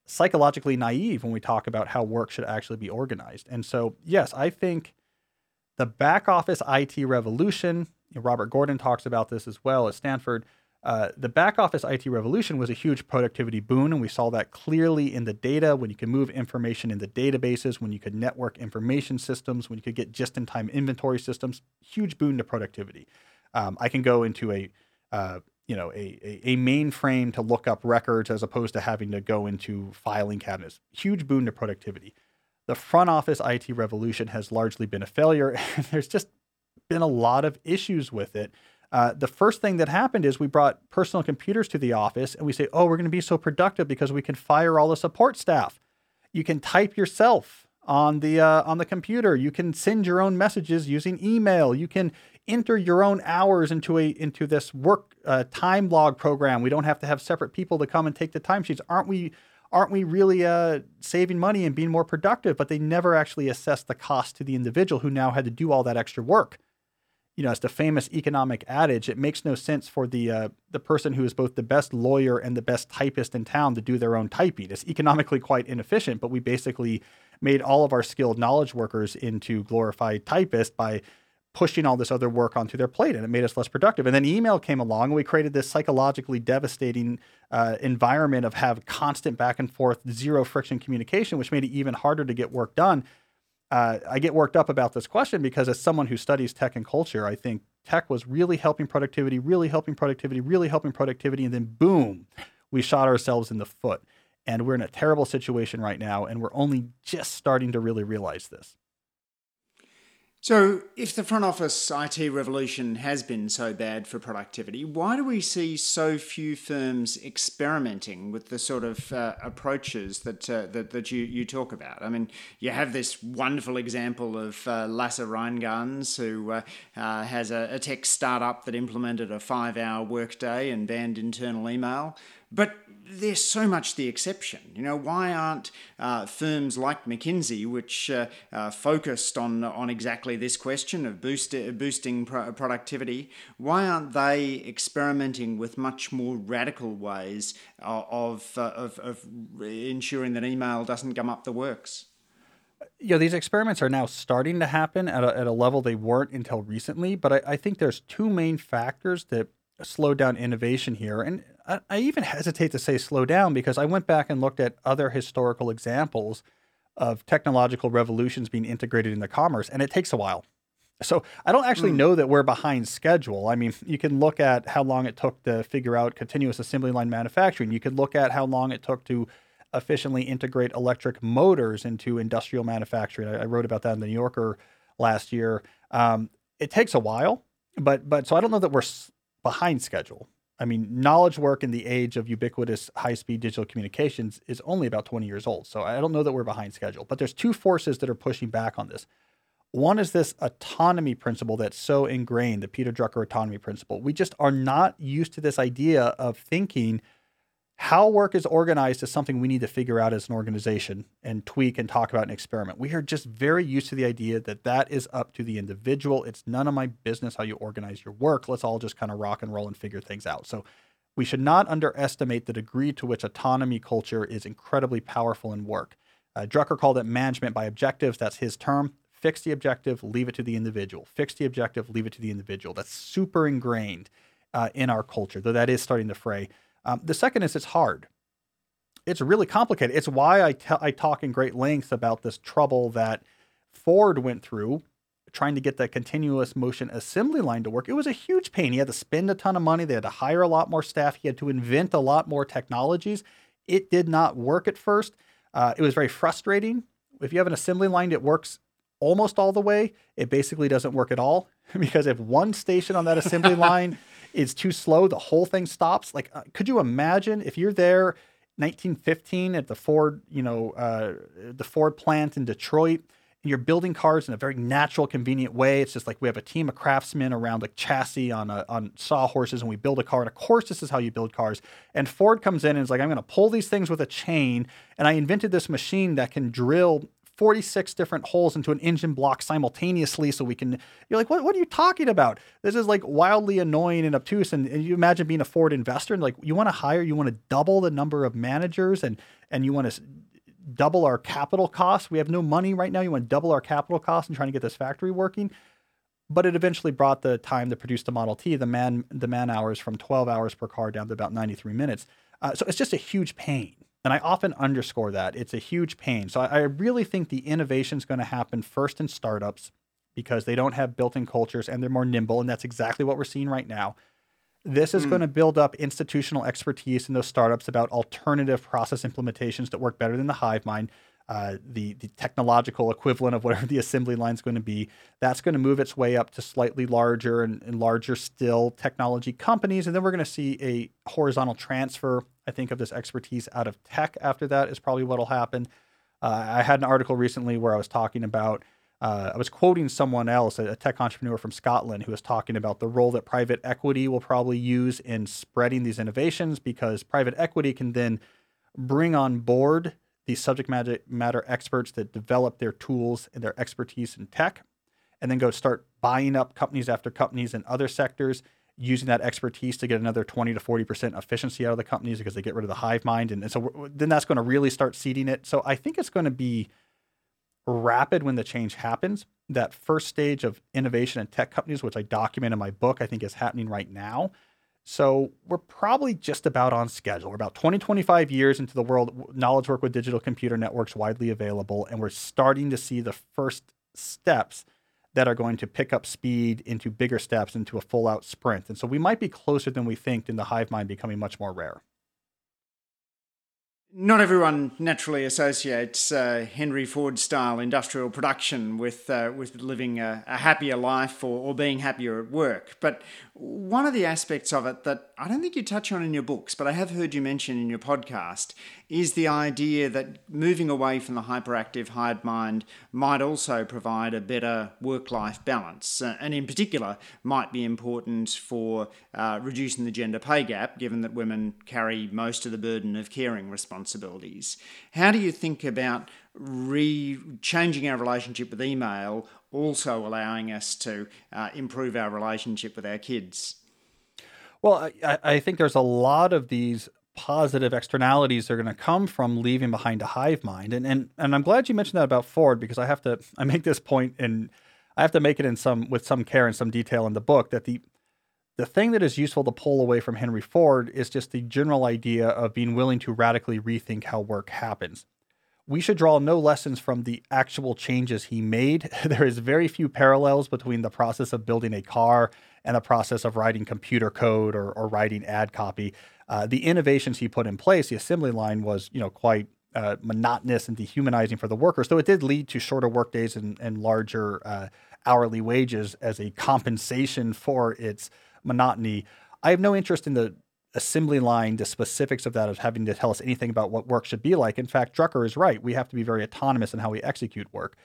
psychologically naive when we talk about how work should actually be organized. And so, yes, I think the back office IT revolution, you know, Robert Gordon talks about this as well at Stanford uh, the back office IT revolution was a huge productivity boon, and we saw that clearly in the data when you could move information in the databases, when you could network information systems, when you could get just in time inventory systems. Huge boon to productivity. Um, I can go into a uh, you know a, a, a mainframe to look up records as opposed to having to go into filing cabinets. Huge boon to productivity. The front office IT revolution has largely been a failure. and There's just been a lot of issues with it uh, the first thing that happened is we brought personal computers to the office and we say, oh, we're going to be so productive because we can fire all the support staff. You can type yourself on the uh, on the computer. You can send your own messages using email. You can enter your own hours into a into this work uh, time log program. We don't have to have separate people to come and take the timesheets. Aren't we? Aren't we really uh, saving money and being more productive? But they never actually assessed the cost to the individual who now had to do all that extra work you know, it's the famous economic adage. It makes no sense for the uh, the person who is both the best lawyer and the best typist in town to do their own typing. It's economically quite inefficient. But we basically made all of our skilled knowledge workers into glorified typists by pushing all this other work onto their plate, and it made us less productive. And then email came along, and we created this psychologically devastating uh, environment of have constant back and forth, zero friction communication, which made it even harder to get work done uh, I get worked up about this question because as someone who studies tech and culture, I think tech was really helping productivity, really helping productivity, really helping productivity, and then boom, we shot ourselves in the foot. And we're in a terrible situation right now, and we're only just starting to really realize this. So, if the front office IT revolution has been so bad for productivity, why do we see so few firms experimenting with the sort of uh, approaches that, uh, that that you, you talk about? I mean, you have this wonderful example of uh, Lasse Rheingans, who uh, uh, has a, a tech startup that implemented a five-hour workday and banned internal email. But there's so much the exception. You know, why aren't uh, firms like McKinsey, which uh, uh, focused on on exactly this question of boost, boosting pro- productivity, why aren't they experimenting with much more radical ways of, uh, of, of ensuring that email doesn't gum up the works? you know, these experiments are now starting to happen at a, at a level they weren't until recently. But I, I think there's two main factors that slow down innovation here. And I, I even hesitate to say slow down because I went back and looked at other historical examples of technological revolutions being integrated into commerce, and it takes a while. So I don't actually mm. know that we're behind schedule. I mean, you can look at how long it took to figure out continuous assembly line manufacturing. You could look at how long it took to efficiently integrate electric motors into industrial manufacturing. I, I wrote about that in the New Yorker last year. Um, it takes a while, but but so I don't know that we're behind schedule. I mean, knowledge work in the age of ubiquitous high speed digital communications is only about 20 years old. So I don't know that we're behind schedule, but there's two forces that are pushing back on this. One is this autonomy principle that's so ingrained, the Peter Drucker autonomy principle. We just are not used to this idea of thinking how work is organized is something we need to figure out as an organization and tweak and talk about and experiment. We are just very used to the idea that that is up to the individual. It's none of my business how you organize your work. Let's all just kind of rock and roll and figure things out. So we should not underestimate the degree to which autonomy culture is incredibly powerful in work. Uh, Drucker called it management by objectives. That's his term. Fix the objective, leave it to the individual. Fix the objective, leave it to the individual. That's super ingrained uh, in our culture, though that is starting to fray. Um, the second is it's hard. It's really complicated. It's why I, t- I talk in great length about this trouble that Ford went through trying to get that continuous motion assembly line to work. It was a huge pain. He had to spend a ton of money. They had to hire a lot more staff. He had to invent a lot more technologies. It did not work at first. Uh, it was very frustrating. If you have an assembly line that works almost all the way, it basically doesn't work at all because if one station on that assembly line is too slow, the whole thing stops. Like, uh, could you imagine if you're there 1915 at the Ford, you know, uh, the Ford plant in Detroit, and you're building cars in a very natural, convenient way. It's just like we have a team of craftsmen around a chassis on a, on sawhorses, and we build a car. And of course, this is how you build cars. And Ford comes in and is like, I'm going to pull these things with a chain, and I invented this machine that can drill 46 different holes into an engine block simultaneously so we can you're like what, what are you talking about? This is like wildly annoying and obtuse. And, and you imagine being a ford investor and like you want to hire you want to double the number of managers and and you want to double our capital costs. We have no money right now. You want to double our capital costs and trying to get this factory working. But it eventually brought the time to produce the model t. The man the man hours from 12 hours per car down to about 93 minutes. Uh, so it's just a huge pain and I often underscore that. It's a huge pain. So I, I really think the innovation is going to happen first in startups because they don't have built in cultures and they're more nimble. And that's exactly what we're seeing right now. This is mm. going to build up institutional expertise in those startups about alternative process implementations that work better than the hive mind. Uh, the the technological equivalent of whatever the assembly line is going to be. That's going to move its way up to slightly larger and, and larger still technology companies, and then we're going to see a horizontal transfer. I think of this expertise out of tech. After that is probably what'll happen. Uh, I had an article recently where I was talking about. Uh, I was quoting someone else, a, tech entrepreneur from Scotland, who was talking about the role that private equity will probably use in spreading these innovations because private equity can then bring on board these subject matter experts that develop their tools and their expertise in tech, and then go start buying up companies after companies in other sectors, using that expertise to get another 20 to 40% efficiency out of the companies because they get rid of the hive mind. And, and so then that's going to really start seeding it. So I think it's going to be rapid when the change happens. That first stage of innovation in tech companies, which I document in my book, I think is happening right now. So we're probably just about on schedule. We're about 20, 25 years into the world, knowledge work with digital computer networks widely available, and we're starting to see the first steps that are going to pick up speed into bigger steps into a full out sprint. And so we might be closer than we think in the hive mind becoming much more rare. Not everyone naturally associates uh, Henry Ford style industrial production with, uh, with living a, a happier life or, or, being happier at work. But one of the aspects of it that I don't think you touch on in your books, but I have heard you mention in your podcast, is the idea that moving away from the hyperactive hive mind might also provide a better work life balance. Uh, and in particular, might be important for uh, reducing the gender pay gap, given that women carry most of the burden of caring responsibilities. How do you think about re changing our relationship with email also allowing us to uh, improve our relationship with our kids. Well, I, I think there's a lot of these positive externalities that are going to come from leaving behind a hive mind. And, and and I'm glad you mentioned that about Ford because I have to I make this point and I have to make it in some with some care and some detail in the book that the the thing that is useful to pull away from Henry Ford is just the general idea of being willing to radically rethink how work happens we should draw no lessons from the actual changes he made. There is very few parallels between the process of building a car and the process of writing computer code or, or writing ad copy. Uh, the innovations he put in place, the assembly line was, you know, quite uh, monotonous and dehumanizing for the workers, though it did lead to shorter workdays and, and larger uh, hourly wages as a compensation for its monotony. I have no interest in the assembly line, the specifics of that of having to tell us anything about what work should be like. In fact, Drucker is right. We have to be very autonomous in how we execute work.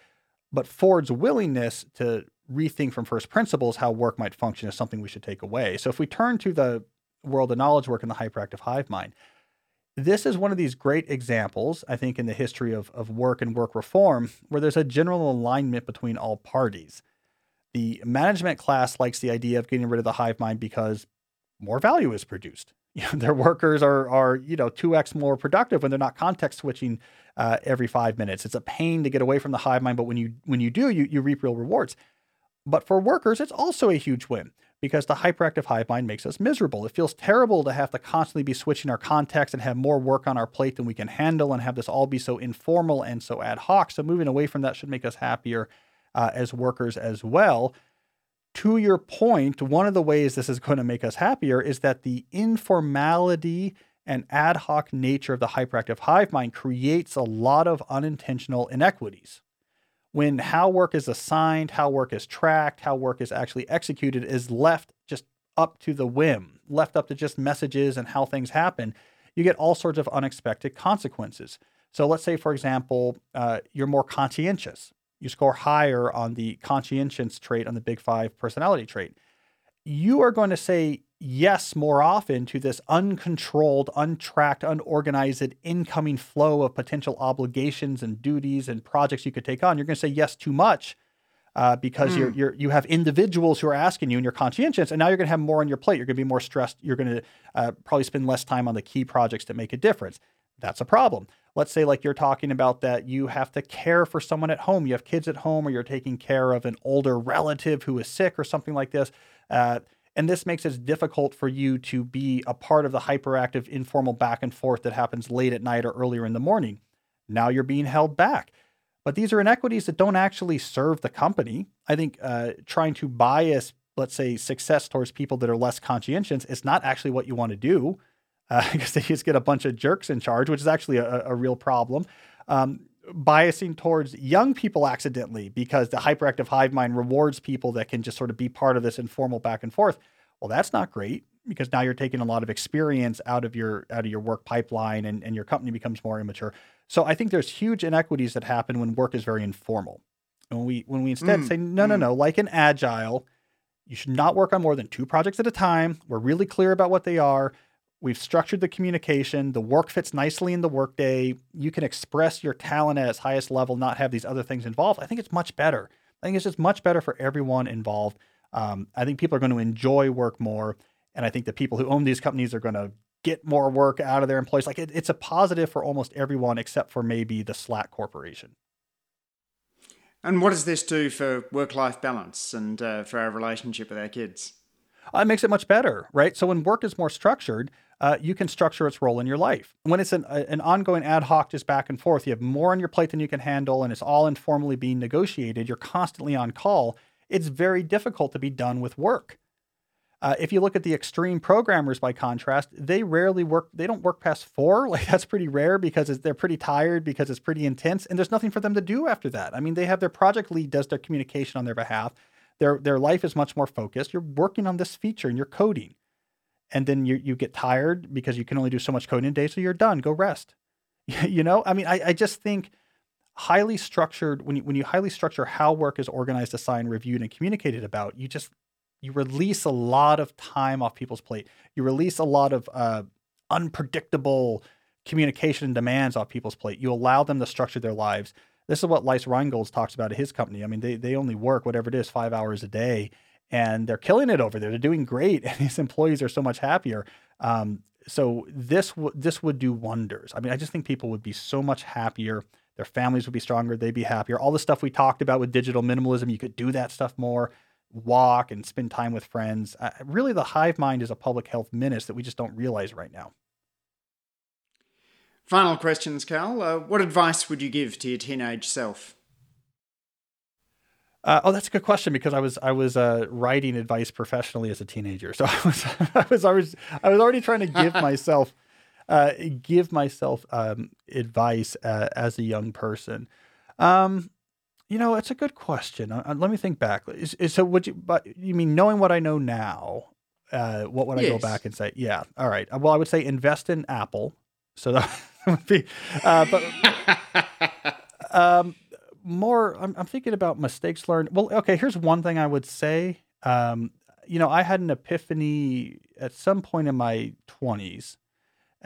But Ford's willingness to rethink from first principles how work might function is something we should take away. So if we turn to the world of knowledge work in the hyperactive hive mind, this is one of these great examples, I think, in the history of, of work and work reform, where there's a general alignment between all parties. The management class likes the idea of getting rid of the hive mind because more value is produced. You know, their workers are are you know two x more productive when they're not context switching uh, every five minutes. It's a pain to get away from the hive mind, but when you when you do, you you reap real rewards. But for workers, it's also a huge win because the hyperactive hive mind makes us miserable. It feels terrible to have to constantly be switching our context and have more work on our plate than we can handle, and have this all be so informal and so ad hoc. So moving away from that should make us happier uh, as workers as well to your point, one of the ways this is going to make us happier is that the informality and ad hoc nature of the hyperactive hive mind creates a lot of unintentional inequities. When how work is assigned, how work is tracked, how work is actually executed is left just up to the whim, left up to just messages and how things happen, you get all sorts of unexpected consequences. So let's say, for example, uh, you're more conscientious you score higher on the conscientious trait on the big five personality trait. You are going to say yes more often to this uncontrolled, untracked, unorganized incoming flow of potential obligations and duties and projects you could take on. You're going to say yes too much uh, because mm. you're, hmm. you're, you have individuals who are asking you and you're conscientious, and now you're going to have more on your plate. You're going to be more stressed. You're going to uh, probably spend less time on the key projects that make a difference. That's a problem let's say like you're talking about that you have to care for someone at home. You have kids at home or you're taking care of an older relative who is sick or something like this uh, and this makes it difficult for you to be a part of the hyperactive informal back and forth that happens late at night or earlier in the morning. Now you're being held back. But these are inequities that don't actually serve the company. I think uh, trying to bias let's say success towards people that are less conscientious is not actually what you want to do because uh, they just get a bunch of jerks in charge, which is actually a, a real problem. Um, biasing towards young people accidentally because the hyperactive hive mind rewards people that can just sort of be part of this informal back and forth. Well, that's not great because now you're taking a lot of experience out of your out of your work pipeline and, and your company becomes more immature. So I think there's huge inequities that happen when work is very informal. And when we when we instead mm, say no, mm. no, no, like an agile, you should not work on more than two projects at a time. We're really clear about what they are. We've structured the communication. The work fits nicely in the workday. You can express your talent at its highest level, not have these other things involved. I think it's much better. I think it's just much better for everyone involved. Um, I think people are going to enjoy work more. And I think the people who own these companies are going to get more work out of their employees. Like it, it's a positive for almost everyone except for maybe the Slack Corporation. And what does this do for work life balance and uh, for our relationship with our kids? Uh, it makes it much better, right? So when work is more structured, uh, you can structure its role in your life. When it's an, an ongoing ad hoc, just back and forth, you have more on your plate than you can handle, and it's all informally being negotiated. You're constantly on call. it's very difficult to be done with work. Uh, if you look at the extreme programmers, by contrast, they rarely work. They don't work past four. Like that's pretty rare because they're pretty tired because it's pretty intense, and there's nothing for them to do after that. I mean, they have their project lead does their communication on their behalf. Their their life is much more focused. You're working on this feature and you're coding, and then you you get tired because you can only do so much coding a day, so you're done. Go rest. you know, I mean, I, I just think highly structured when you when you highly structure how work is organized, assigned, reviewed, and communicated about, you just you release a lot of time off people's plate. You release a lot of uh, unpredictable communication demands off people's plate. You allow them to structure their lives. This is what Lasse Rheingans talks about at his company. I mean, they, they only work whatever it is, five hours a day, and they're killing it over there. They're doing great, and his employees are so much happier. Um, so this w- this would do wonders. I mean, I just think people would be so much happier. Their families would be stronger. They'd be happier. All the stuff we talked about with digital minimalism, you could do that stuff more walk and spend time with friends. Uh, really, the hive mind is a public health menace that we just don't realize right now. Final questions, Cal. Uh, what advice would you give to your teenage self? Uh, oh, that's a good question because I was I was uh, writing advice professionally as a teenager, so I was I was always I was already trying to give myself uh, give myself um, advice uh, as a young person. Um, you know, it's a good question. Uh, let me think back. Is, is, so, would you? But you mean knowing what I know now? Uh, what would I go back and say? Yeah, all right. Well, I would say invest in Apple. So that would be. Uh, but um, more, I'm, I'm, thinking about mistakes learned. Well, okay. Here's one thing I would say. Um, you know, I had an epiphany at some point in my 20s,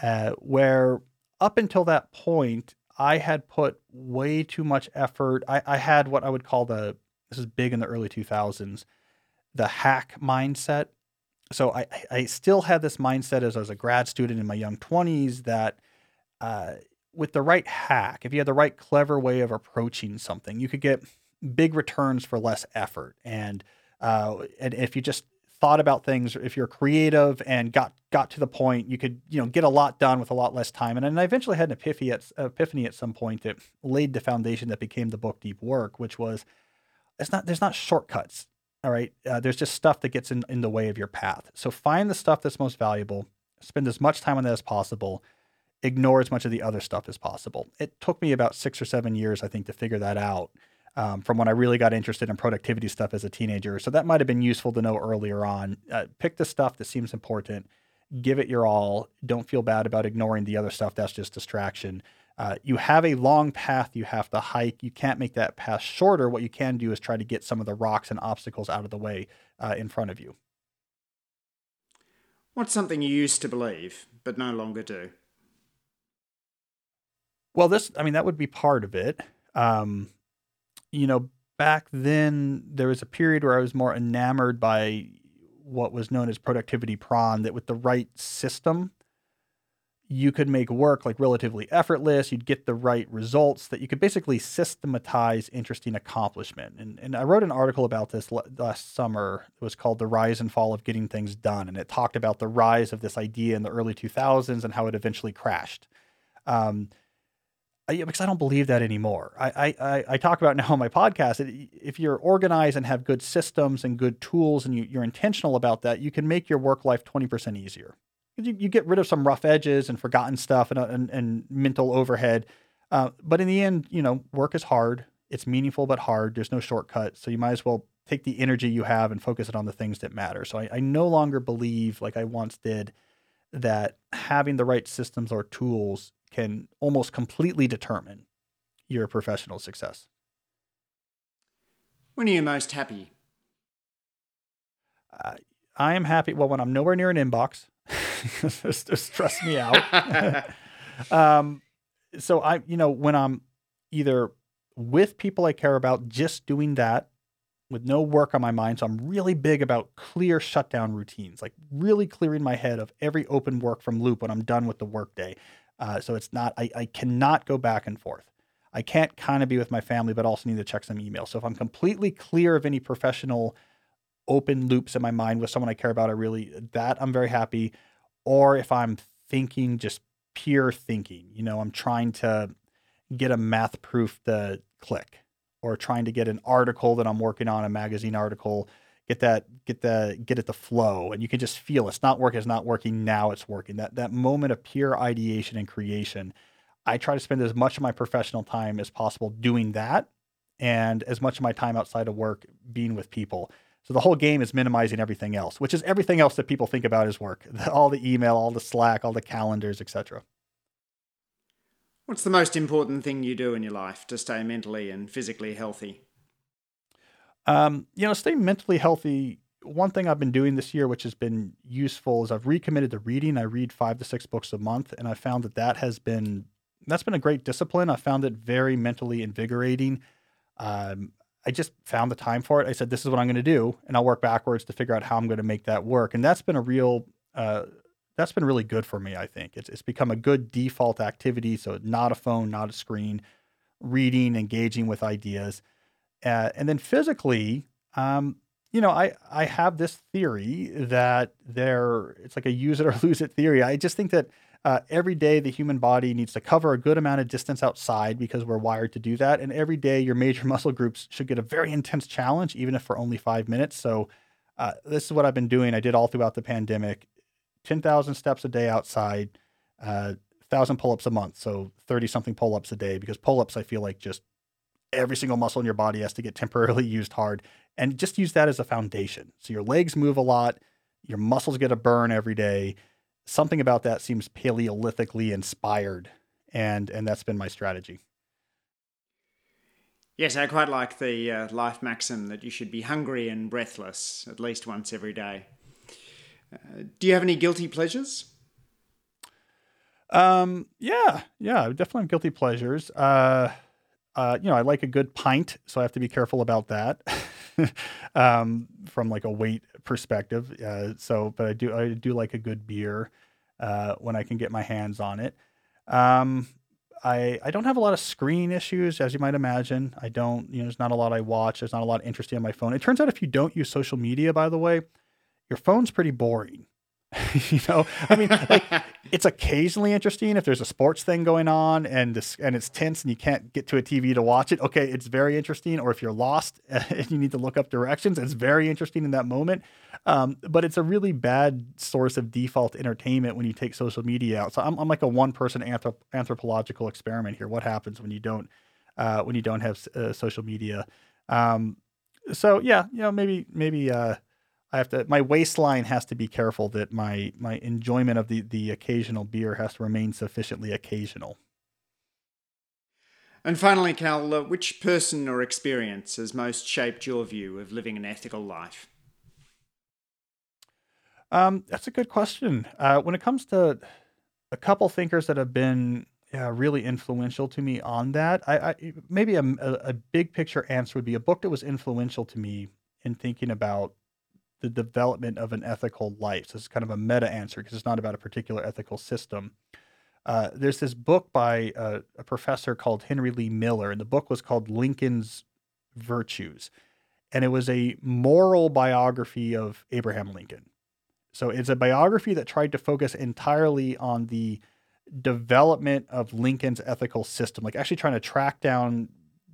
uh, where up until that point, I had put way too much effort. I, I had what I would call the this is big in the early 2000s, the hack mindset. So I, I still had this mindset as I was a grad student in my young 20s that uh, with the right hack, if you had the right clever way of approaching something, you could get big returns for less effort. And uh, and if you just thought about things, if you're creative and got got to the point, you could you know get a lot done with a lot less time. And, and I eventually had an epiphany at, epiphany at some point that laid the foundation that became the book Deep Work, which was it's not there's not shortcuts. All right, uh, there's just stuff that gets in, in the way of your path. So find the stuff that's most valuable, spend as much time on that as possible, ignore as much of the other stuff as possible. It took me about six or seven years, I think, to figure that out um, from when I really got interested in productivity stuff as a teenager. So that might have been useful to know earlier on. Uh, pick the stuff that seems important, give it your all. Don't feel bad about ignoring the other stuff. That's just distraction. Uh, you have a long path you have to hike. You can't make that path shorter. What you can do is try to get some of the rocks and obstacles out of the way uh, in front of you. What's something you used to believe but no longer do? Well, this, I mean, that would be part of it. Um, you know, back then there was a period where I was more enamored by what was known as productivity porn, that with the right system, you could make work like relatively effortless. You'd get the right results that you could basically systematize interesting accomplishment. And, and I wrote an article about this last summer. It was called The Rise and Fall of Getting Things Done. And it talked about the rise of this idea in the early 2000s and how it eventually crashed. Um, because I don't believe that anymore. I, I, I talk about now on my podcast. If you're organized and have good systems and good tools, and you, are intentional about that, you can make your work life twenty percent easier. You, you, get rid of some rough edges and forgotten stuff and, and, and mental overhead. Uh, but in the end, you know, work is hard. It's meaningful but hard. There's no shortcut. So you might as well take the energy you have and focus it on the things that matter. So I, I no longer believe, like I once did, that having the right systems or tools can almost completely determine your professional success. When are you most happy? Uh, I am happy. Well, when I'm nowhere near an inbox, just, stress me out. um, so I, you know, when I'm either with people I care about, just doing that with no work on my mind. So I'm really big about clear shutdown routines, like really clearing my head of every open work from loop when I'm done with the workday. Uh, so it's not, I, I cannot go back and forth. I can't kind of be with my family, but also need to check some email. So if I'm completely clear of any professional open loops in my mind with someone I care about, I really, that I'm very happy. Or if I'm thinking just pure thinking, you know, I'm trying to get a math proof to click or trying to get an article that I'm working on, a magazine article, get that get the get it to flow and you can just feel it's not working, it's not working, now it's working. That that moment of pure ideation and creation. I try to spend as much of my professional time as possible doing that and as much of my time outside of work being with people. So the whole game is minimizing everything else, which is everything else that people think about as work. All the email, all the Slack, all the calendars, etc. What's the most important thing you do in your life to stay mentally and physically healthy? Um, you know, stay mentally healthy. One thing I've been doing this year, which has been useful, is I've recommitted to reading. I read five to six books a month, and I found that that has been that's been a great discipline. I found it very mentally invigorating. Um, I just found the time for it. I said, "This is what I'm going to do," and I'll work backwards to figure out how I'm going to make that work. And that's been a real uh, that's been really good for me. I think it's it's become a good default activity. So not a phone, not a screen, reading, engaging with ideas, uh, and then physically, um, you know, I I have this theory that there it's like a use it or lose it theory. I just think that. Uh, every day, the human body needs to cover a good amount of distance outside because we're wired to do that. And every day, your major muscle groups should get a very intense challenge, even if for only five minutes. So, uh, this is what I've been doing. I did all throughout the pandemic. 10,000 steps a day outside, uh, 1,000 pull ups a month. So 30 something pull ups a day because pull ups, I feel like just every single muscle in your body has to get temporarily used hard. And just use that as a foundation. So your legs move a lot, your muscles get a burn every day. Something about that seems paleolithically inspired. And, and that's been my strategy. Yes, I quite like the uh, life maxim that you should be hungry and breathless at least once every day. Uh, do you have any guilty pleasures? Um, yeah, yeah, definitely have guilty pleasures. Uh, uh, you know, I like a good pint, so I have to be careful about that. um, from like a weight perspective. Uh, so, but I do, I do like a good beer, uh, when I can get my hands on it. Um, I, I don't have a lot of screen issues, as you might imagine. I don't, you know, there's not a lot I watch. There's not a lot interesting on my phone. It turns out if you don't use social media, by the way, your phone's pretty boring. you know, I mean, like it's occasionally interesting if there's a sports thing going on and this, and it's tense and you can't get to a TV to watch it. Okay, it's very interesting. Or if you're lost and you need to look up directions, it's very interesting in that moment. Um, but it's a really bad source of default entertainment when you take social media out. So I'm, I'm like a one person anthrop- anthropological experiment here. What happens when you don't uh, when you don't have uh, social media? Um, so yeah, you know, maybe maybe. Uh, I have to my waistline has to be careful that my my enjoyment of the the occasional beer has to remain sufficiently occasional. And finally, Cal, uh, which person or experience has most shaped your view of living an ethical life? Um, that's a good question. Uh, when it comes to a couple thinkers that have been yeah, really influential to me on that, I, I maybe a, a big picture answer would be a book that was influential to me in thinking about the development of an ethical life. So it's kind of a meta answer because it's not about a particular ethical system. Uh, there's this book by a, a, professor called Henry Lee Miller, and the book was called Lincoln's Virtues. And it was a moral biography of Abraham Lincoln. So it's a biography that tried to focus entirely on the development of Lincoln's ethical system, like actually trying to track down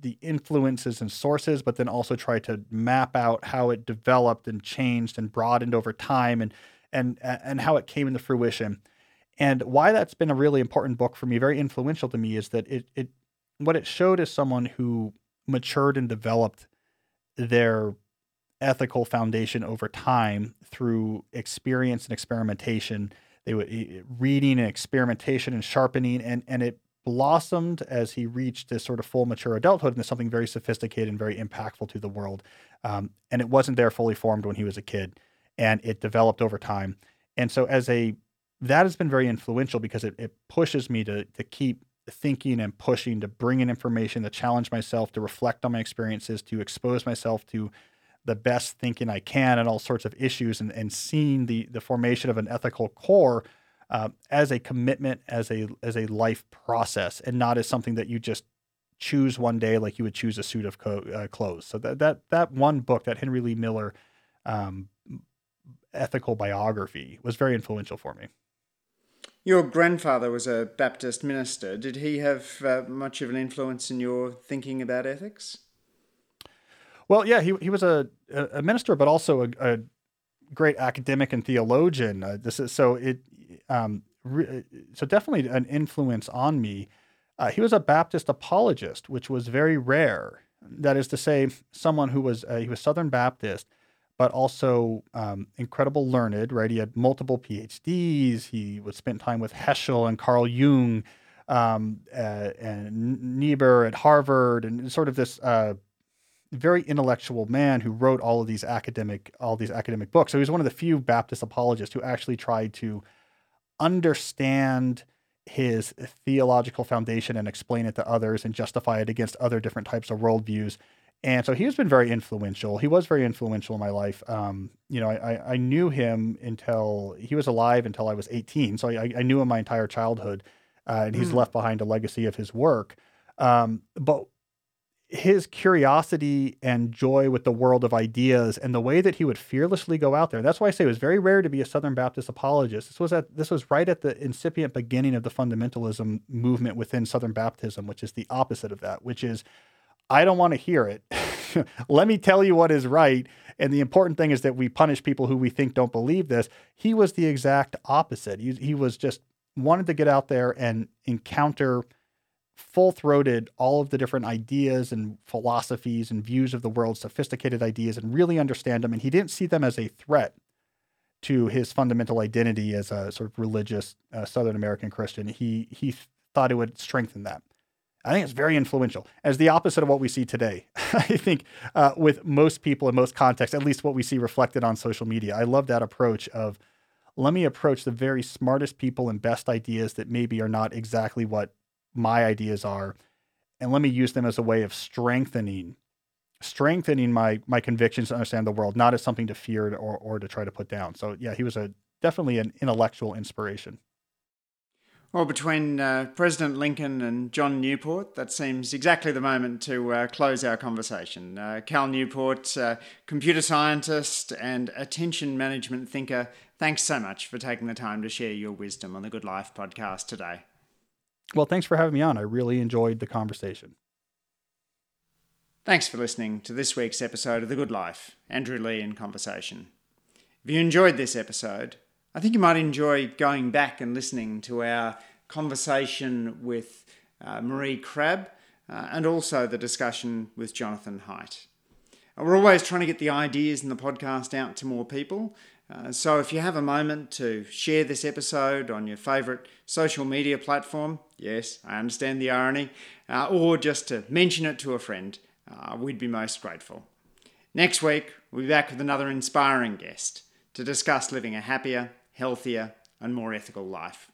the influences and sources, but then also try to map out how it developed and changed and broadened over time and and and how it came into fruition. And why that's been a really important book for me, very influential to me, is that it it what it showed is someone who matured and developed their ethical foundation over time through experience and experimentation. They were eh, reading and experimentation and sharpening, and and it blossomed as he reached this sort of full mature adulthood into something very sophisticated and very impactful to the world. Um, and it wasn't there fully formed when he was a kid, and it developed over time. And so, as a that has been very influential because it, it pushes me to to keep thinking and pushing, to bring in information, to challenge myself, to reflect on my experiences, to expose myself to the best thinking I can and all sorts of issues, and, and seeing the the formation of an ethical core uh, as a commitment, as a as a life process, and not as something that you just choose one day like you would choose a suit of co- uh, clothes. So that that that one book, that Henry Lee Miller um, ethical biography, was very influential for me. Your grandfather was a Baptist minister. Did he have uh, much of an influence in your thinking about ethics? Well, yeah, he he was a a minister, but also a, a great academic and theologian. Uh, this is so it um, re, so definitely an influence on me. Uh, he was a Baptist apologist, which was very rare. That is to say, someone who was uh, he was Southern Baptist, but also um, incredible learned. Right, he had multiple PhDs. He would spend time with Heschel and Carl Jung, um, uh, and Niebuhr at Harvard, and sort of this uh, very intellectual man who wrote all of these academic all these academic books. So he was one of the few Baptist apologists who actually tried to understand his theological foundation and explain it to others and justify it against other different types of worldviews. And so he has been very influential. He was very influential in my life. Um, you know, I, I knew him until he was alive until I was 18. So I, I knew him my entire childhood, uh, and he's mm. left behind a legacy of his work. Um, but his curiosity and joy with the world of ideas and the way that he would fearlessly go out there. That's why I say it was very rare to be a Southern Baptist apologist. This was at this was right at the incipient beginning of the fundamentalism movement within Southern Baptism, which is the opposite of that, which is I don't want to hear it. Let me tell you what is right. And the important thing is that we punish people who we think don't believe this. He was the exact opposite. He, he was just wanted to get out there and encounter full throated all of the different ideas and philosophies and views of the world, sophisticated ideas, and really understand them. And he didn't see them as a threat to his fundamental identity as a sort of religious uh, Southern American Christian. He he thought it would strengthen that. I think it's very influential, as the opposite of what we see today. I think uh, with most people in most contexts, at least what we see reflected on social media. I love that approach of let me approach the very smartest people and best ideas that maybe are not exactly what my ideas are and let me use them as a way of strengthening strengthening my my convictions to understand the world not as something to fear or or to try to put down so yeah he was a definitely an intellectual inspiration well, between uh, President Lincoln and John Newport, that seems exactly the moment to uh, close our conversation. Uh, Cal Newport, uh, computer scientist and attention management thinker, thanks so much for taking the time to share your wisdom on the Good Life podcast today. Well, thanks for having me on. I really enjoyed the conversation. Thanks for listening to this week's episode of The Good Life, Andrew Leigh in Conversation. If you enjoyed this episode, I think you might enjoy going back and listening to our conversation with uh, Marie Crabb uh, and also the discussion with Jonathan Haidt. We're always trying to get the ideas in the podcast out to more people, uh, so if you have a moment to share this episode on your favourite social media platform, yes, I understand the irony, uh, or just to mention it to a friend, uh, we'd be most grateful. Next week, we'll be back with another inspiring guest to discuss living a happier, healthier, and more ethical life.